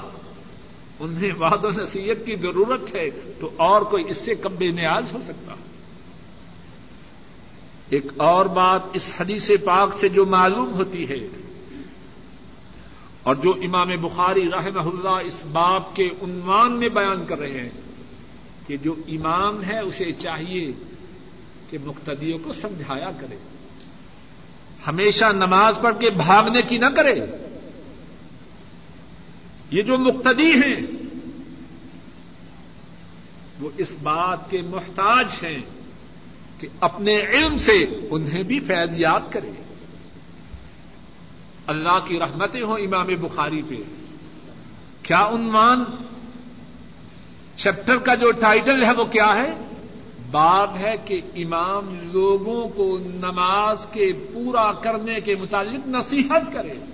انہیں وعد و نصیحت کی ضرورت ہے تو اور کوئی اس سے کم بے نیاز ہو سکتا۔ ایک اور بات اس حدیث پاک سے جو معلوم ہوتی ہے اور جو امام بخاری رحمہ اللہ اس باب کے عنوان میں بیان کر رہے ہیں کہ جو امام ہے اسے چاہیے کہ مقتدیوں کو سمجھایا کرے۔ ہمیشہ نماز پڑھ کے بھاگنے کی نہ کرے۔ یہ جو مقتدی ہیں، وہ اس بات کے محتاج ہیں کہ اپنے علم سے انہیں بھی فیض یاد کرے اللہ کی رحمتیں ہوں امام بخاری پہ۔ کیا عنوان چیپٹر کا جو ٹائٹل ہے وہ کیا ہے؟ باب ہے کہ امام لوگوں کو نماز کے پورا کرنے کے متعلق نصیحت کرے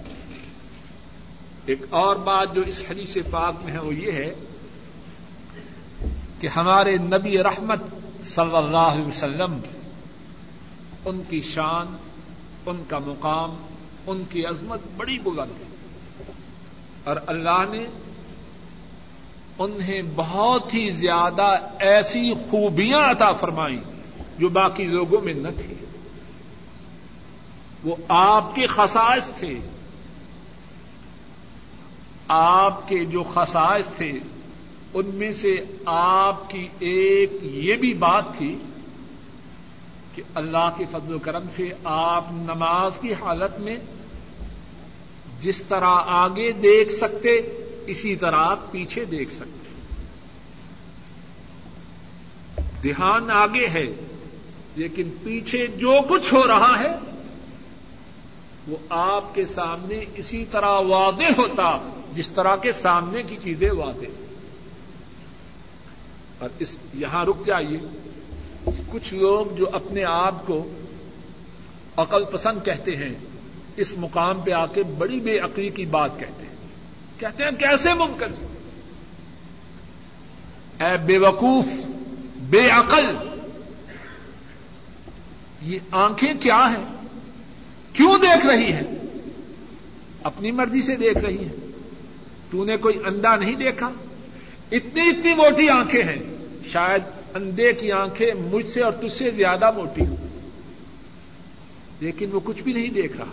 ایک اور بات جو اس حدیث پاک میں ہے وہ یہ ہے کہ ہمارے نبی رحمت صلی اللہ علیہ وسلم ان کی شان، ان کا مقام، ان کی عظمت بڑی بلند ہے۔ اور اللہ نے انہیں بہت ہی زیادہ ایسی خوبیاں عطا فرمائی جو باقی لوگوں میں نہ تھی وہ آپ کے خصائص تھے۔ آپ کے جو خصائص تھے، ان میں سے آپ کی ایک یہ بھی بات تھی کہ اللہ کے فضل و کرم سے آپ نماز کی حالت میں جس طرح آگے دیکھ سکتے، اسی طرح آپ پیچھے دیکھ سکتے۔ دھیان آگے ہے، لیکن پیچھے جو کچھ ہو رہا ہے، وہ آپ کے سامنے اسی طرح واضح ہوتا۔ جس طرح کے سامنے کی چیزیں واضح اور اس یہاں رک جائیے۔ کچھ لوگ جو اپنے آپ کو عقل پسند کہتے ہیں، اس مقام پہ آ کے بڑی بے عقلی کی بات کہتے ہیں۔ کہتے ہیں کیسے ممکن اے بے وقوف، بے عقل، یہ آنکھیں کیا ہیں؟ کیوں دیکھ رہی ہیں؟ اپنی مرضی سے دیکھ رہی ہیں۔ تو نے کوئی انڈا نہیں دیکھا؟ اتنی اتنی موٹی آنکھیں ہیں۔ شاید اندے کی آنکھیں مجھ سے اور تجھ سے زیادہ موٹی ہوں۔ لیکن وہ کچھ بھی نہیں دیکھ رہا۔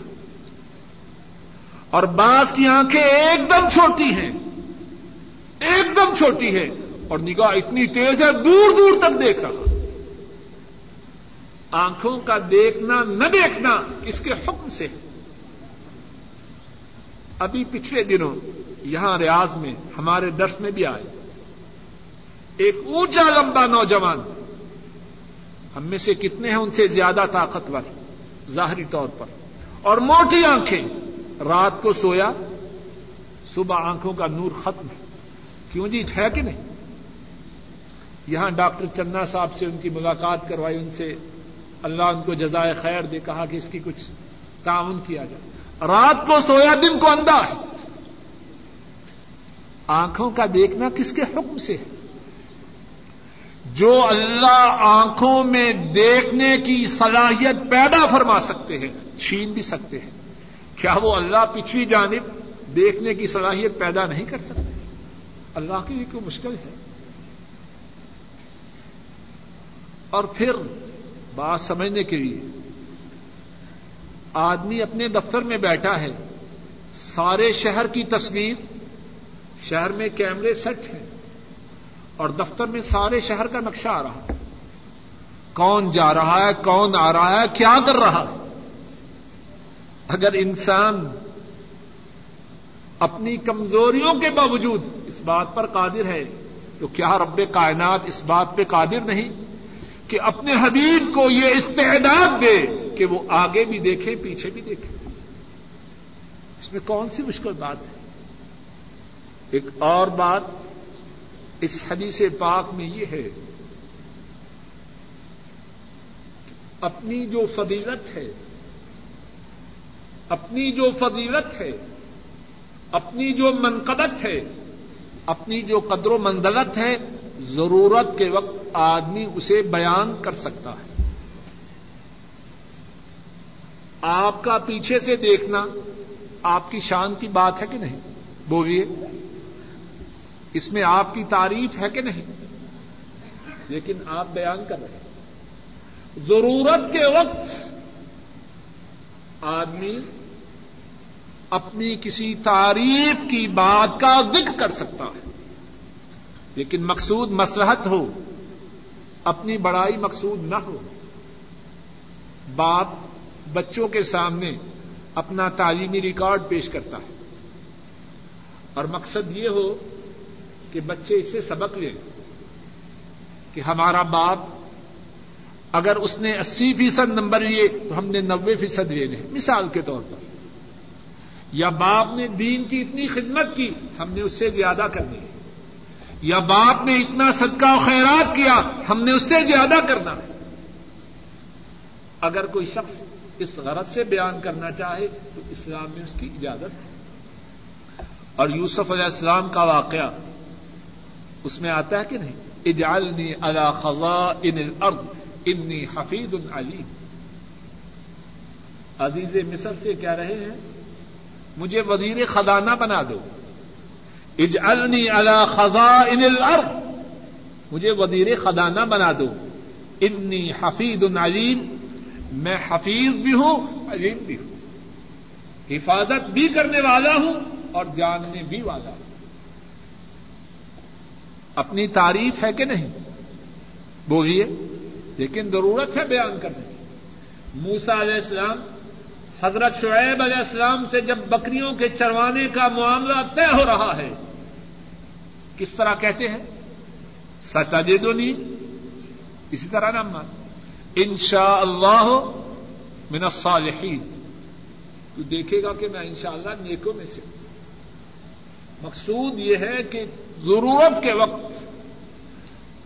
اور بعض کی آنکھیں ایک دم چھوٹی ہیں۔ ایک دم چھوٹی ہے اور نگاہ اتنی تیز ہے، دور دور تک دیکھ رہا۔ آنکھوں کا دیکھنا، نہ دیکھنا کس کے حکم سے۔ ابھی پچھلے دنوں یہاں ریاض میں، ہمارے درس میں بھی آئے۔ ایک اونچا لمبا نوجوان، ہم میں سے کتنے ہیں ان سے زیادہ طاقتور، ظاہری طور پر۔ اور موٹی آنکھیں، رات کو سویا، صبح آنکھوں کا نور ختم۔ ہے کیوں جی ہے کہ نہیں؟ یہاں ڈاکٹر چنا صاحب سے ان کی ملاقات کروائی، ان سے اللہ ان کو جزائے خیر دے، کہا کہ اس کی کچھ تعاون کیا جائے۔ رات کو سویا، دن کو اندھا ہے۔ آنکھوں کا دیکھنا کس کے حکم سے ہے؟ جو اللہ آنکھوں میں دیکھنے کی صلاحیت پیدا فرما سکتے ہیں، چھین بھی سکتے ہیں۔ کیا وہ اللہ پچھلی جانب دیکھنے کی صلاحیت پیدا نہیں کر سکتے؟ اللہ کے لیے کوئی مشکل ہے؟ اور پھر بات سمجھنے کے لیے، آدمی اپنے دفتر میں بیٹھا ہے، سارے شہر کی تصویر شہر میں کیمرے سیٹ ہیں اور دفتر میں سارے شہر کا نقشہ آ رہا ہے۔ کون جا رہا ہے، کون آ رہا ہے، کیا کر رہا ہے؟ اگر انسان اپنی کمزوریوں کے باوجود اس بات پر قادر ہے، تو کیا رب کائنات اس بات پہ قادر نہیں کہ اپنے حبیب کو یہ استعداد دے کہ وہ آگے بھی دیکھے، پیچھے بھی دیکھے؟ اس میں کون سی مشکل بات ہے؟ ایک اور بات اس حدیث پاک میں یہ ہے اپنی جو فضیلت ہے، اپنی جو فضیلت ہے، اپنی جو منقبت ہے، اپنی جو قدر و منزلت ہے، ضرورت کے وقت آدمی اسے بیان کر سکتا ہے۔ آپ کا پیچھے سے دیکھنا آپ کی شان کی بات ہے کہ نہیں؟ بولیے۔ اس میں آپ کی تعریف ہے کہ نہیں؟ لیکن آپ بیان کر رہے ہیں۔ ضرورت کے وقت آدمی اپنی کسی تعریف کی بات کا ذکر کر سکتا ہے۔ لیکن مقصود مسلحت ہو، اپنی بڑائی مقصود نہ ہو۔ باپ بچوں کے سامنے اپنا تعلیمی ریکارڈ پیش کرتا ہے۔ اور مقصد یہ ہو کہ بچے اس سے سبق لیں کہ ہمارا باپ اگر اس نے اسی فیصد نمبر لیے تو ہم نے نوے فیصد لینے مثال کے طور پر۔ یا باپ نے دین کی اتنی خدمت کی، ہم نے اس سے زیادہ کرنی۔ ہے یا باپ نے اتنا صدقہ و خیرات کیا، ہم نے اس سے زیادہ کرنا۔ ہے اگر کوئی شخص اس غرض سے بیان کرنا چاہے تو اسلام میں اس کی اجازت ہے۔ اور یوسف علیہ السلام کا واقعہ اس میں آتا ہے کہ نہیں؟ اجعلنی علی خزائن الارض، انی حفیظ علیم۔ عزیز مصر سے کہہ رہے ہیں، مجھے وزیر خزانہ بنا دو۔ اجعلنی علی خزائن الارض، مجھے وزیر خزانہ بنا دو۔ انی حفیظ علیم، میں حفیظ بھی ہوں، علیم بھی ہوں۔ حفاظت بھی کرنے والا ہوں اور جاننے بھی والا ہوں۔ اپنی تعریف ہے کہ نہیں؟ بولیے لیکن ضرورت ہے بیان کرنے کی۔ موسا علیہ السلام، حضرت شعیب علیہ السلام سے جب بکریوں کے چروانے کا معاملہ طے ہو رہا ہے، کس طرح کہتے ہیں؟ ستا دے دو نہیں اسی طرح نام مان ان شاء اللہ من الصالحین۔ تو دیکھے گا کہ میں ان شاء اللہ نیکوں میں سے مقصود یہ ہے کہ ضرورت کے وقت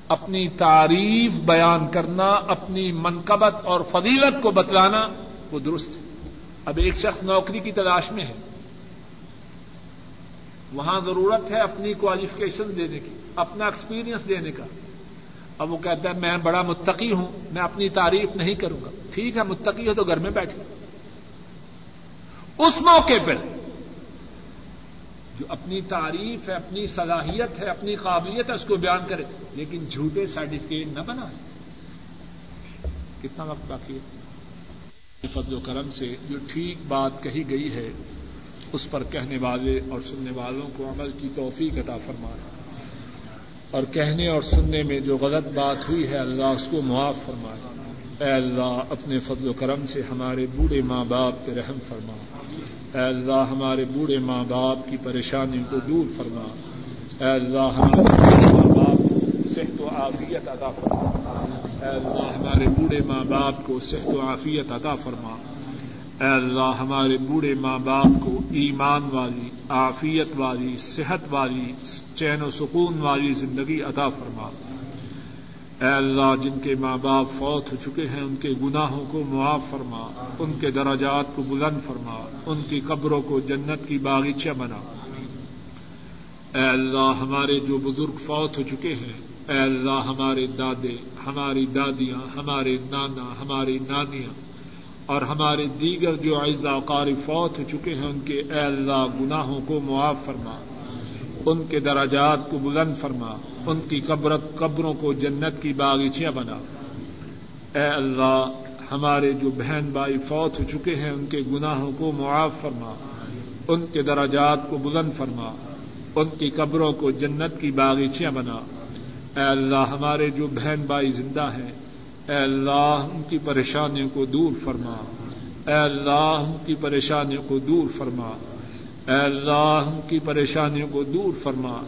اپنی تعریف بیان کرنا، اپنی منقبت اور فضیلت کو بتلانا وہ درست ہے۔ اب ایک شخص نوکری کی تلاش میں ہے۔ وہاں ضرورت ہے اپنی کوالیفکیشن دینے کی، اپنا ایکسپیرئنس دینے کا۔ اب وہ کہتا ہے، میں بڑا متقی ہوں، میں اپنی تعریف نہیں کروں گا۔ ٹھیک ہے، متقی ہو تو گھر میں بیٹھے۔ اس موقع پر جو اپنی تعریف ہے، اپنی صلاحیت ہے، اپنی قابلیت ہے، اس کو بیان کرے۔ لیکن جھوٹے سرٹیفکیٹ نہ بنائے۔ کتنا وقت باقی ہے؟ فضل و کرم سے جو ٹھیک بات کہی گئی ہے، اس پر کہنے والے اور سننے والوں کو عمل کی توفیق عطا فرمائے۔ اور کہنے اور سننے میں جو غلط بات ہوئی ہے، اللہ اس کو معاف فرمائے۔ اے اللہ اپنے فضل و کرم سے ہمارے بوڑھے ماں باپ پہ رحم فرما۔ اے اللہ ہمارے بوڑھے ماں باپ کی پریشانی کو دور فرما۔ اے اللہ ہمارے ماں باپ کو صحت و عافیت عطا فرما۔ اے اللہ ہمارے بوڑھے ماں باپ کو صحت و عافیت عطا فرما۔ اے اللہ ہمارے بوڑھے ماں باپ کو ایمان والی، عافیت والی، صحت والی، چین و سکون والی زندگی عطا فرما۔ اے اللہ، جن کے ماں باپ فوت ہو چکے ہیں، ان کے گناہوں کو معاف فرما، ان کے دراجات کو بلند فرما، ان کی قبروں کو جنت کی باغیچہ بنا۔ اے اللہ، ہمارے جو بزرگ فوت ہو چکے ہیں، اے اللہ، ہمارے دادے، ہماری دادیاں، ہمارے نانا، ہماری نانیاں، اور ہمارے دیگر جو اعزا قاری فوت ہو چکے ہیں، ان کے اے اللہ گناہوں کو معاف فرما۔ ان کے دراجات کو بلند فرما، ان کی قبرت، قبروں کو جنت کی باغیچیاں بنا۔ اے اللہ، ہمارے جو بہن بھائی فوت ہو چکے ہیں، ان کے گناہوں کو معاف فرما۔ ان کے دراجات کو بلند فرما۔ ان کی قبروں کو جنت کی باغیچیاں بنا۔ اے اللہ، ہمارے جو بہن بھائی زندہ ہیں، اے اللہ، ان کی پریشانیوں کو دور فرما۔ اے اللہ، ان کی پریشانیوں کو دور فرما۔ اے اللہ ان کی پریشانیوں کو دور فرما۔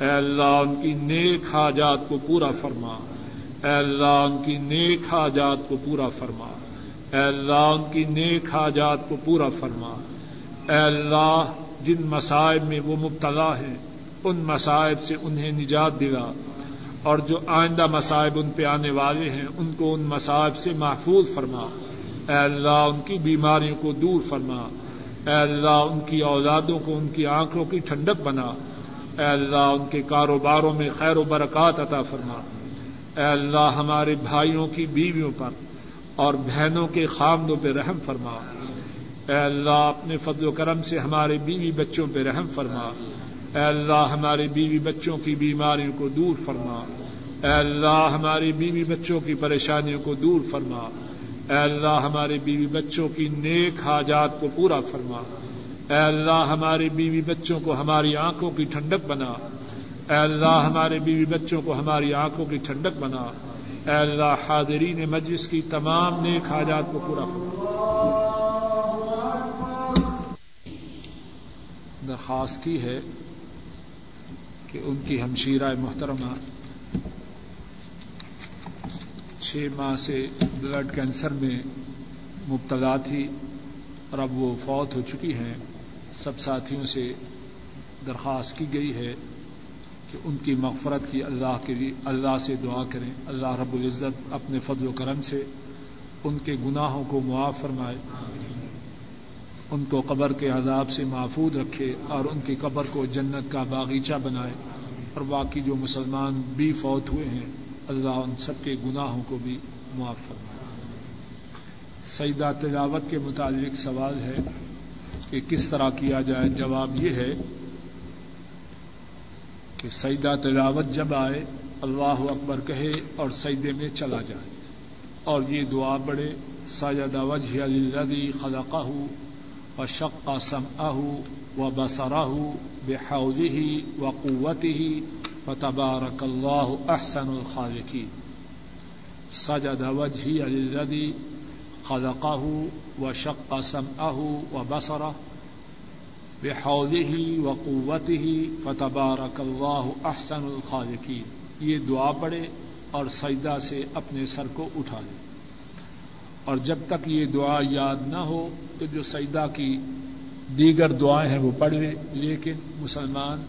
اے اللہ، ان کی نیک حاجات کو پورا فرما۔ اے اللہ، ان کی نیک حاجات کو پورا فرما۔ اے اللہ، ان کی نیک حاجات کو پورا فرما۔ اے اللہ، جن مصائب میں وہ مبتلا ہیں، ان مصائب سے انہیں نجات دلا۔ اور جو آئندہ مصائب ان پہ آنے والے ہیں، ان کو ان مصائب سے محفوظ فرما۔ اے اللہ، ان کی بیماریوں کو دور فرما۔ اے اللہ ان کی اولادوں کو، ان کی آنکھوں کی ٹھنڈک بنا۔ اے اللہ ان کے کاروباروں میں خیر و برکات عطا فرما۔ اے اللہ ہمارے بھائیوں کی بیویوں پر اور بہنوں کے خامدوں پہ رحم فرما۔ اے اللہ اپنے فضل و کرم سے ہمارے بیوی بچوں پہ رحم فرما۔ اے اللہ ہمارے بیوی بچوں کی بیماریوں کو دور فرما۔ اے اللہ ہماری بیوی بچوں کی پریشانیوں کو دور فرما۔ اے اللہ ہمارے بیوی بچوں کی نیک حاجات کو پورا فرما۔ اے اللہ ہمارے بیوی بچوں کو ہماری آنکھوں کی ٹھنڈک بنا۔ اے اللہ ہمارے بیوی بچوں کو ہماری آنکھوں کی ٹھنڈک بنا۔ اے اللہ حاضرین مجلس کی تمام نیک حاجات کو پورا فرما۔ درخواست کی ہے کہ ان کی ہمشیرہ محترمہ چھ ماہ سے بلڈ کینسر میں مبتلا تھی اور اب وہ فوت ہو چکی ہیں۔ سب ساتھیوں سے درخواست کی گئی ہے کہ ان کی مغفرت کی اللہ کے لیے اللہ سے دعا کریں۔ اللہ رب العزت اپنے فضل و کرم سے ان کے گناہوں کو معاف فرمائے۔ ان کو قبر کے عذاب سے محفوظ رکھے اور ان کی قبر کو جنت کا باغیچہ بنائے اور باقی جو مسلمان بھی فوت ہوئے ہیں اللہ ان سب کے گناہوں کو بھی معاف فرمائے۔ سیدہ تلاوت کے متعلق سوال ہے کہ کس طرح کیا جائے؟ جواب یہ ہے کہ سیدہ تلاوت جب آئے، اللہ اکبر کہے اور سیدے میں چلا جائے۔ اور یہ دعا بڑے سید وجہ الذي خلقه وشق سمعه وبصره بحوله وقوته فتبارك الله احسن الخالقين. سجد وجهي للذي خلقه وشق سمعه وبصره بحوله وقوته فتبارك الله احسن الخالقين. یہ دعا پڑھے اور سجدہ سے اپنے سر کو اٹھا لے. اور جب تک یہ دعا یاد نہ ہو تو جو سجدہ کی دیگر دعائیں ہیں وہ پڑھ لے، لیکن مسلمان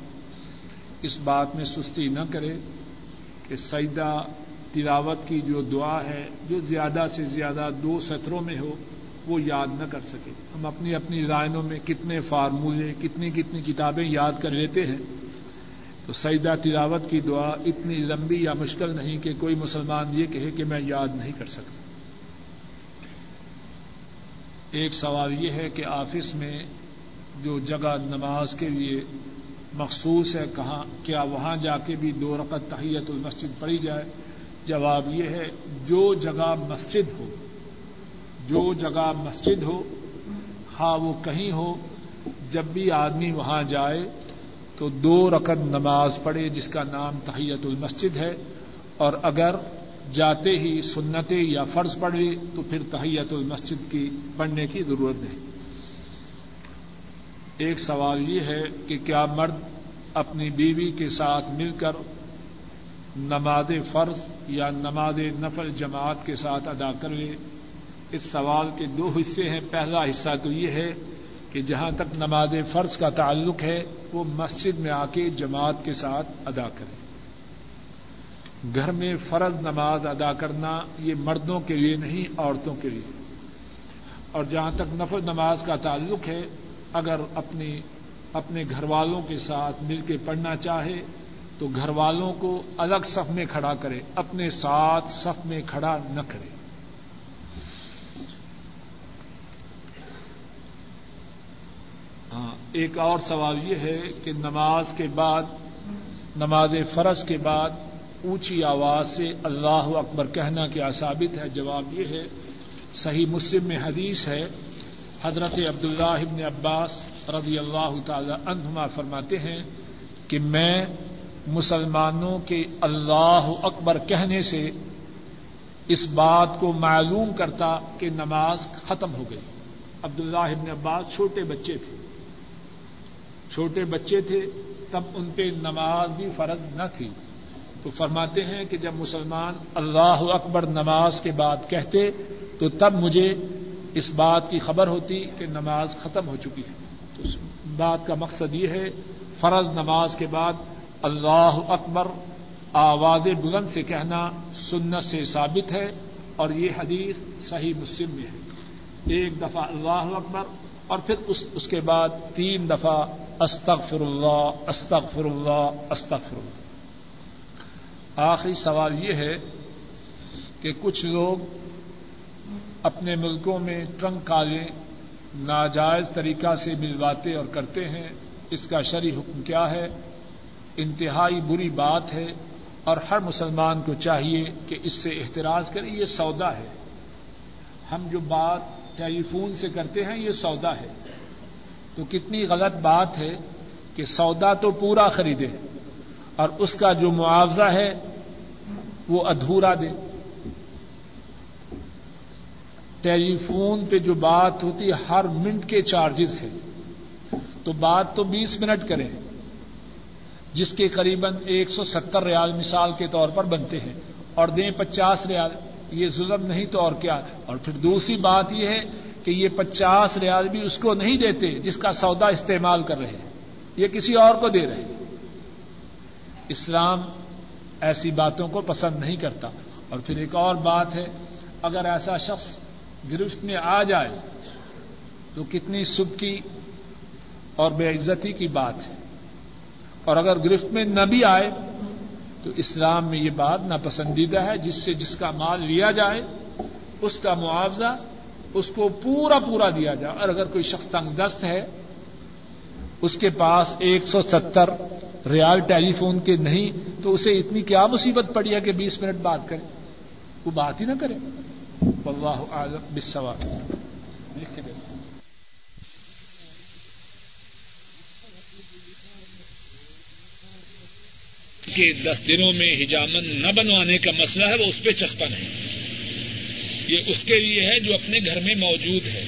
اس بات میں سستی نہ کرے کہ سجدہ تلاوت کی جو دعا ہے، جو زیادہ سے زیادہ دو سطروں میں ہو، وہ یاد نہ کر سکے۔ ہم اپنی اپنی رائنوں میں کتنے فارمولے، کتنی کتنی کتابیں یاد کر لیتے ہیں۔ تو سجدہ تلاوت کی دعا اتنی لمبی یا مشکل نہیں کہ کوئی مسلمان یہ کہے کہ میں یاد نہیں کر سکتا۔ ایک سوال یہ ہے کہ آفس میں جو جگہ نماز کے لیے مخصوص ہے کہاں کیا وہاں جا کے بھی دو رقط تحیت المسجد پڑھی جائے؟ جواب یہ ہے، جو جگہ مسجد ہو، جو جگہ مسجد ہو ہاں وہ کہیں ہو، جب بھی آدمی وہاں جائے تو دو رقط نماز پڑھے جس کا نام تحیت المسجد ہے، اور اگر جاتے ہی سنتیں یا فرض پڑھے تو پھر تحیت المسجد کی پڑھنے کی ضرورت نہیں۔ ایک سوال یہ ہے کہ کیا مرد اپنی بیوی کے ساتھ مل کر نماز فرض یا نماز نفل جماعت کے ساتھ ادا کر لے؟ اس سوال کے دو حصے ہیں۔ پہلا حصہ تو یہ ہے کہ جہاں تک نماز فرض کا تعلق ہے، وہ مسجد میں آ کے جماعت کے ساتھ ادا کرے۔ گھر میں فرض نماز ادا کرنا یہ مردوں کے لیے نہیں، عورتوں کے لیے۔ اور جہاں تک نفل نماز کا تعلق ہے اگر اپنی اپنے گھر والوں کے ساتھ مل کے پڑھنا چاہے تو گھر والوں کو الگ صف میں کھڑا کرے، اپنے ساتھ صف میں کھڑا نہ کرے۔ ہاں ایک اور سوال یہ ہے کہ نماز کے بعد، نماز فرض کے بعد اونچی آواز سے اللہ اکبر کہنا کیا ثابت ہے؟ جواب یہ ہے، صحیح مسلم میں حدیث ہے حضرت عبداللہ ابن عباس رضی اللہ تعالی عنہما فرماتے ہیں کہ میں مسلمانوں کے اللہ اکبر کہنے سے اس بات کو معلوم کرتا کہ نماز ختم ہو گئی۔ عبداللہ ابن عباس چھوٹے بچے تھے۔ چھوٹے بچے تھے تب ان پہ نماز بھی فرض نہ تھی۔ تو فرماتے ہیں کہ جب مسلمان اللہ اکبر نماز کے بعد کہتے تو تب مجھے اس بات کی خبر ہوتی کہ نماز ختم ہو چکی ہے۔ تو اس بات کا مقصد یہ ہے، فرض نماز کے بعد اللہ اکبر آواز بلند سے کہنا سنت سے ثابت ہے اور یہ حدیث صحیح مسلم میں ہے۔ ایک دفعہ اللہ اکبر اور پھر اس اس کے بعد تین دفعہ استغفر اللہ استغفر اللہ استغفر اللہ۔ آخری سوال یہ ہے کہ کچھ لوگ اپنے ملکوں میں ٹرنک کالے ناجائز طریقہ سے ملواتے اور کرتے ہیں، اس کا شرعی حکم کیا ہے؟ انتہائی بری بات ہے اور ہر مسلمان کو چاہیے کہ اس سے احتراج کرے، یہ سودا ہے۔ ہم جو بات ٹیلی فون سے کرتے ہیں، یہ سودا ہے۔ تو کتنی غلط بات ہے کہ سودا تو پورا خریدے اور اس کا جو معاوضہ ہے، وہ ادھورا دے۔ ٹیلی فون پہ جو بات ہوتی ہے، ہر منٹ کے چارجز ہے تو بات تو بیس منٹ کریں۔ جس کے قریب ایک سو ستر ریال مثال کے طور پر بنتے ہیں۔ اور دیں پچاس ریال۔ یہ ظلم نہیں تو اور کیا۔ اور پھر دوسری بات یہ ہے کہ یہ پچاس ریال بھی اس کو نہیں دیتے جس کا سودا استعمال کر رہے ہیں۔ یہ کسی اور کو دے رہے ہیں۔ اسلام ایسی باتوں کو پسند نہیں کرتا۔ اور پھر ایک اور بات ہے، اگر ایسا شخص گرفت میں آ جائے تو کتنی سب کی اور بے عزتی کی بات ہے۔ اور اگر گرفت میں نہ بھی آئے تو اسلام میں یہ بات ناپسندیدہ ہے، جس سے جس کا مال لیا جائے، اس کا معاوضہ، اس کو پورا پورا دیا جائے۔ اور اگر کوئی شخص تنگ دست ہے، اس کے پاس ایک سو ستر ریال ٹیلی فون کے نہیں، تو اسے اتنی کیا مصیبت پڑی ہے کہ بیس منٹ بات کرے۔ وہ بات ہی نہ کرے۔ واللہ عالم بالسوال لکھ کے کے دس دنوں میں ہجامن نہ بنوانے کا مسئلہ ہے، وہ اس پہ چسپن ہے یہ اس کے لیے ہے جو اپنے گھر میں موجود ہے۔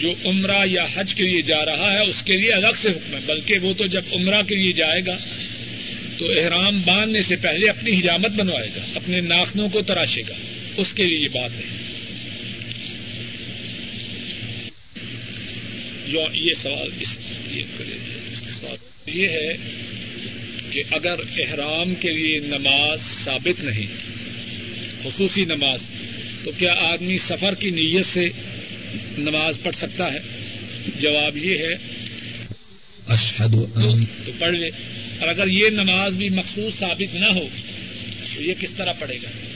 جو عمرہ یا حج کے لیے جا رہا ہے، اس کے لیے الگ سے حکم ہے۔ بلکہ وہ تو جب عمرہ کے لیے جائے گا، تو احرام باندھنے سے پہلے اپنی ہجامت بنوائے گا، اپنے ناخنوں کو تراشے گا۔ اس کے لیے یہ بات ہے۔ یہ سوال اس سوال یہ ہے کہ اگر احرام کے لیے نماز ثابت نہیں خصوصی نماز تو کیا آدمی سفر کی نیت سے نماز پڑھ سکتا ہے؟ جواب یہ ہے۔ اشہد تو پڑھ لے۔ اور اگر یہ نماز بھی مخصوص ثابت نہ ہو تو یہ کس طرح پڑے گا؟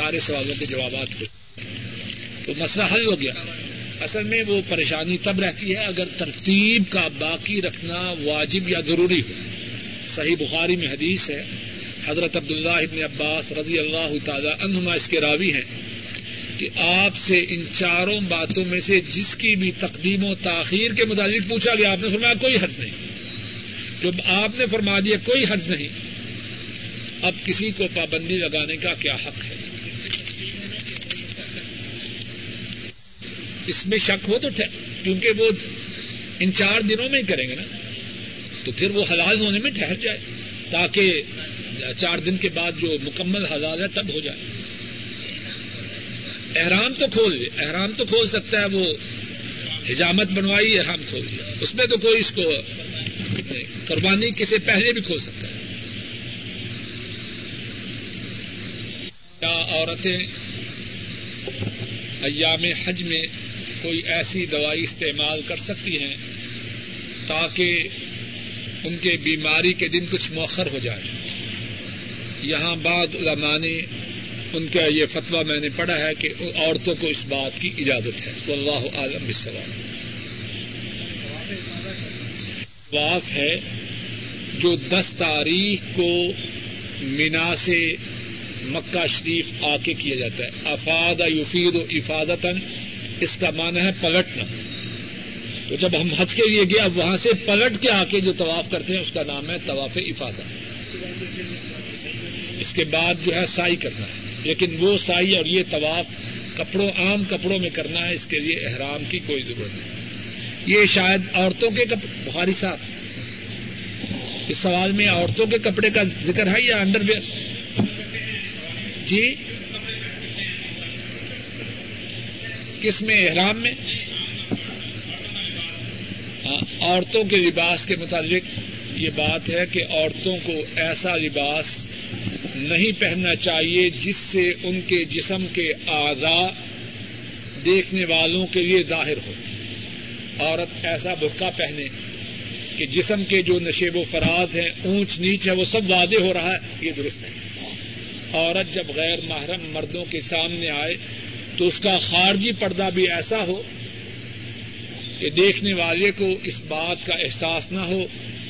سارے سوالوں کے جوابات ہو تو مسئلہ حل ہو گیا۔ اصل میں وہ پریشانی تب رہتی ہے اگر ترتیب کا باقی رکھنا واجب یا ضروری ہو۔ صحیح بخاری میں حدیث ہے، حضرت عبداللہ ابن عباس رضی اللہ تعالی عنہما اس کے راوی ہیں کہ آپ سے ان چاروں باتوں میں سے جس کی بھی تقدیم و تاخیر کے متعلق پوچھا گیا، آپ نے فرمایا کوئی حرج نہیں۔ جب آپ نے فرما دیا کوئی حرج نہیں، اب کسی کو پابندی لگانے کا کیا حق ہے؟ اس میں شک ہو تو کیونکہ وہ ان چار دنوں میں ہی کریں گے نا، تو پھر وہ حلال ہونے میں ٹھہر جائے، تاکہ چار دن کے بعد جو مکمل حلال ہے تب ہو جائے۔ احرام تو کھول دے احرام تو کھول سکتا ہے، وہ حجامت بنوائی، احرام کھول دیا اس میں تو کوئی اس کو قربانی کسی پہلے بھی کھول سکتا ہے۔ کیا عورتیں ایام حج میں کوئی ایسی دوائی استعمال کر سکتی ہیں تاکہ ان کے بیماری کے دن کچھ مؤخر ہو جائے۔ یہاں بعد علماء نے ان کا یہ فتویٰ میں نے پڑھا ہے کہ عورتوں کو اس بات کی اجازت ہے۔ اللہ عالم طواف ہے جو دس تاریخ کو مینا سے مکہ شریف آ کے کیا جاتا ہے۔ افاد یفید و افادتن اس کا معنی ہے پلٹنا۔ تو جب ہم حج کے لیے گئے، اب وہاں سے پلٹ کے آ کے جو طواف کرتے ہیں، اس کا نام ہے طواف افادہ۔ اس کے بعد جو ہے سائی کرنا ہے۔ لیکن وہ سائی اور یہ طواف کپڑوں، عام کپڑوں میں کرنا ہے، اس کے لیے احرام کی کوئی ضرورت نہیں۔ یہ شاید عورتوں کے بخاری صاحب، اس سوال میں عورتوں کے کپڑے کا ذکر ہے یا انڈر ویئر جی؟ کس میں احرام میں؟ ہاں، عورتوں کے لباس کے متعلق یہ بات ہے کہ عورتوں کو ایسا لباس نہیں پہننا چاہیے جس سے ان کے جسم کے اعضاء دیکھنے والوں کے لیے ظاہر ہو۔ عورت ایسا برقع پہنے کہ جسم کے جو نشیب و فراز ہیں، اونچ نیچ ہے، وہ سب واضح ہو رہا ہے، یہ درست ہے۔ عورت جب غیر محرم مردوں کے سامنے آئے تو اس کا خارجی پردہ بھی ایسا ہو کہ دیکھنے والے کو اس بات کا احساس نہ ہو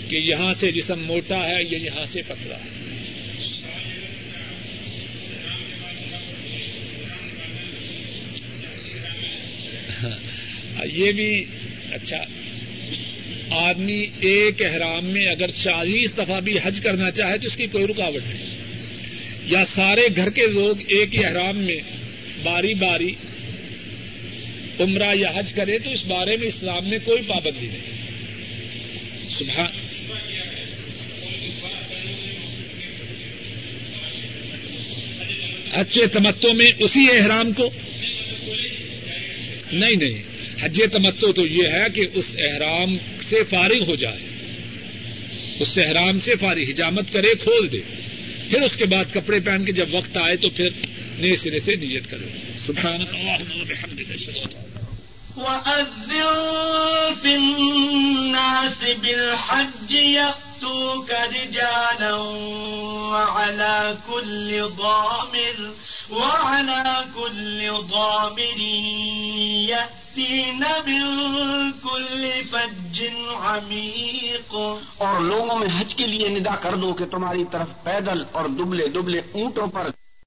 کہ یہاں سے جسم موٹا ہے یا یہاں سے پتلا ہے۔ یہ بھی اچھا آدمی ایک احرام میں اگر چالیس دفعہ بھی حج کرنا چاہے تو اس کی کوئی رکاوٹ نہیں۔ یا سارے گھر کے لوگ ایک ہی احرام میں باری باری عمرہ یا حج کرے تو اس بارے میں اسلام میں کوئی پابندی نہیں۔ صبح اچھے تمتوں میں اسی احرام کو؟ نہیں نہیں۔ حج تمتو تو یہ ہے کہ اس احرام سے فارغ ہو جائے۔ اس احرام سے فارغ، حجامت کرے، کھول دے۔ پھر اس کے بعد کپڑے پہن کے جب وقت آئے تو پھر نئے سرے سے نیت کرے سبحان وأذن في الناس بالحج يأتوك رجالا وعلى كل ضامر وعلى كل ضامر يأتين من كل فج عميق۔ اور لوگوں میں حج کے لیے ندا کر دو کہ تمہاری طرف پیدل اور دبلے دبلے اونٹوں پر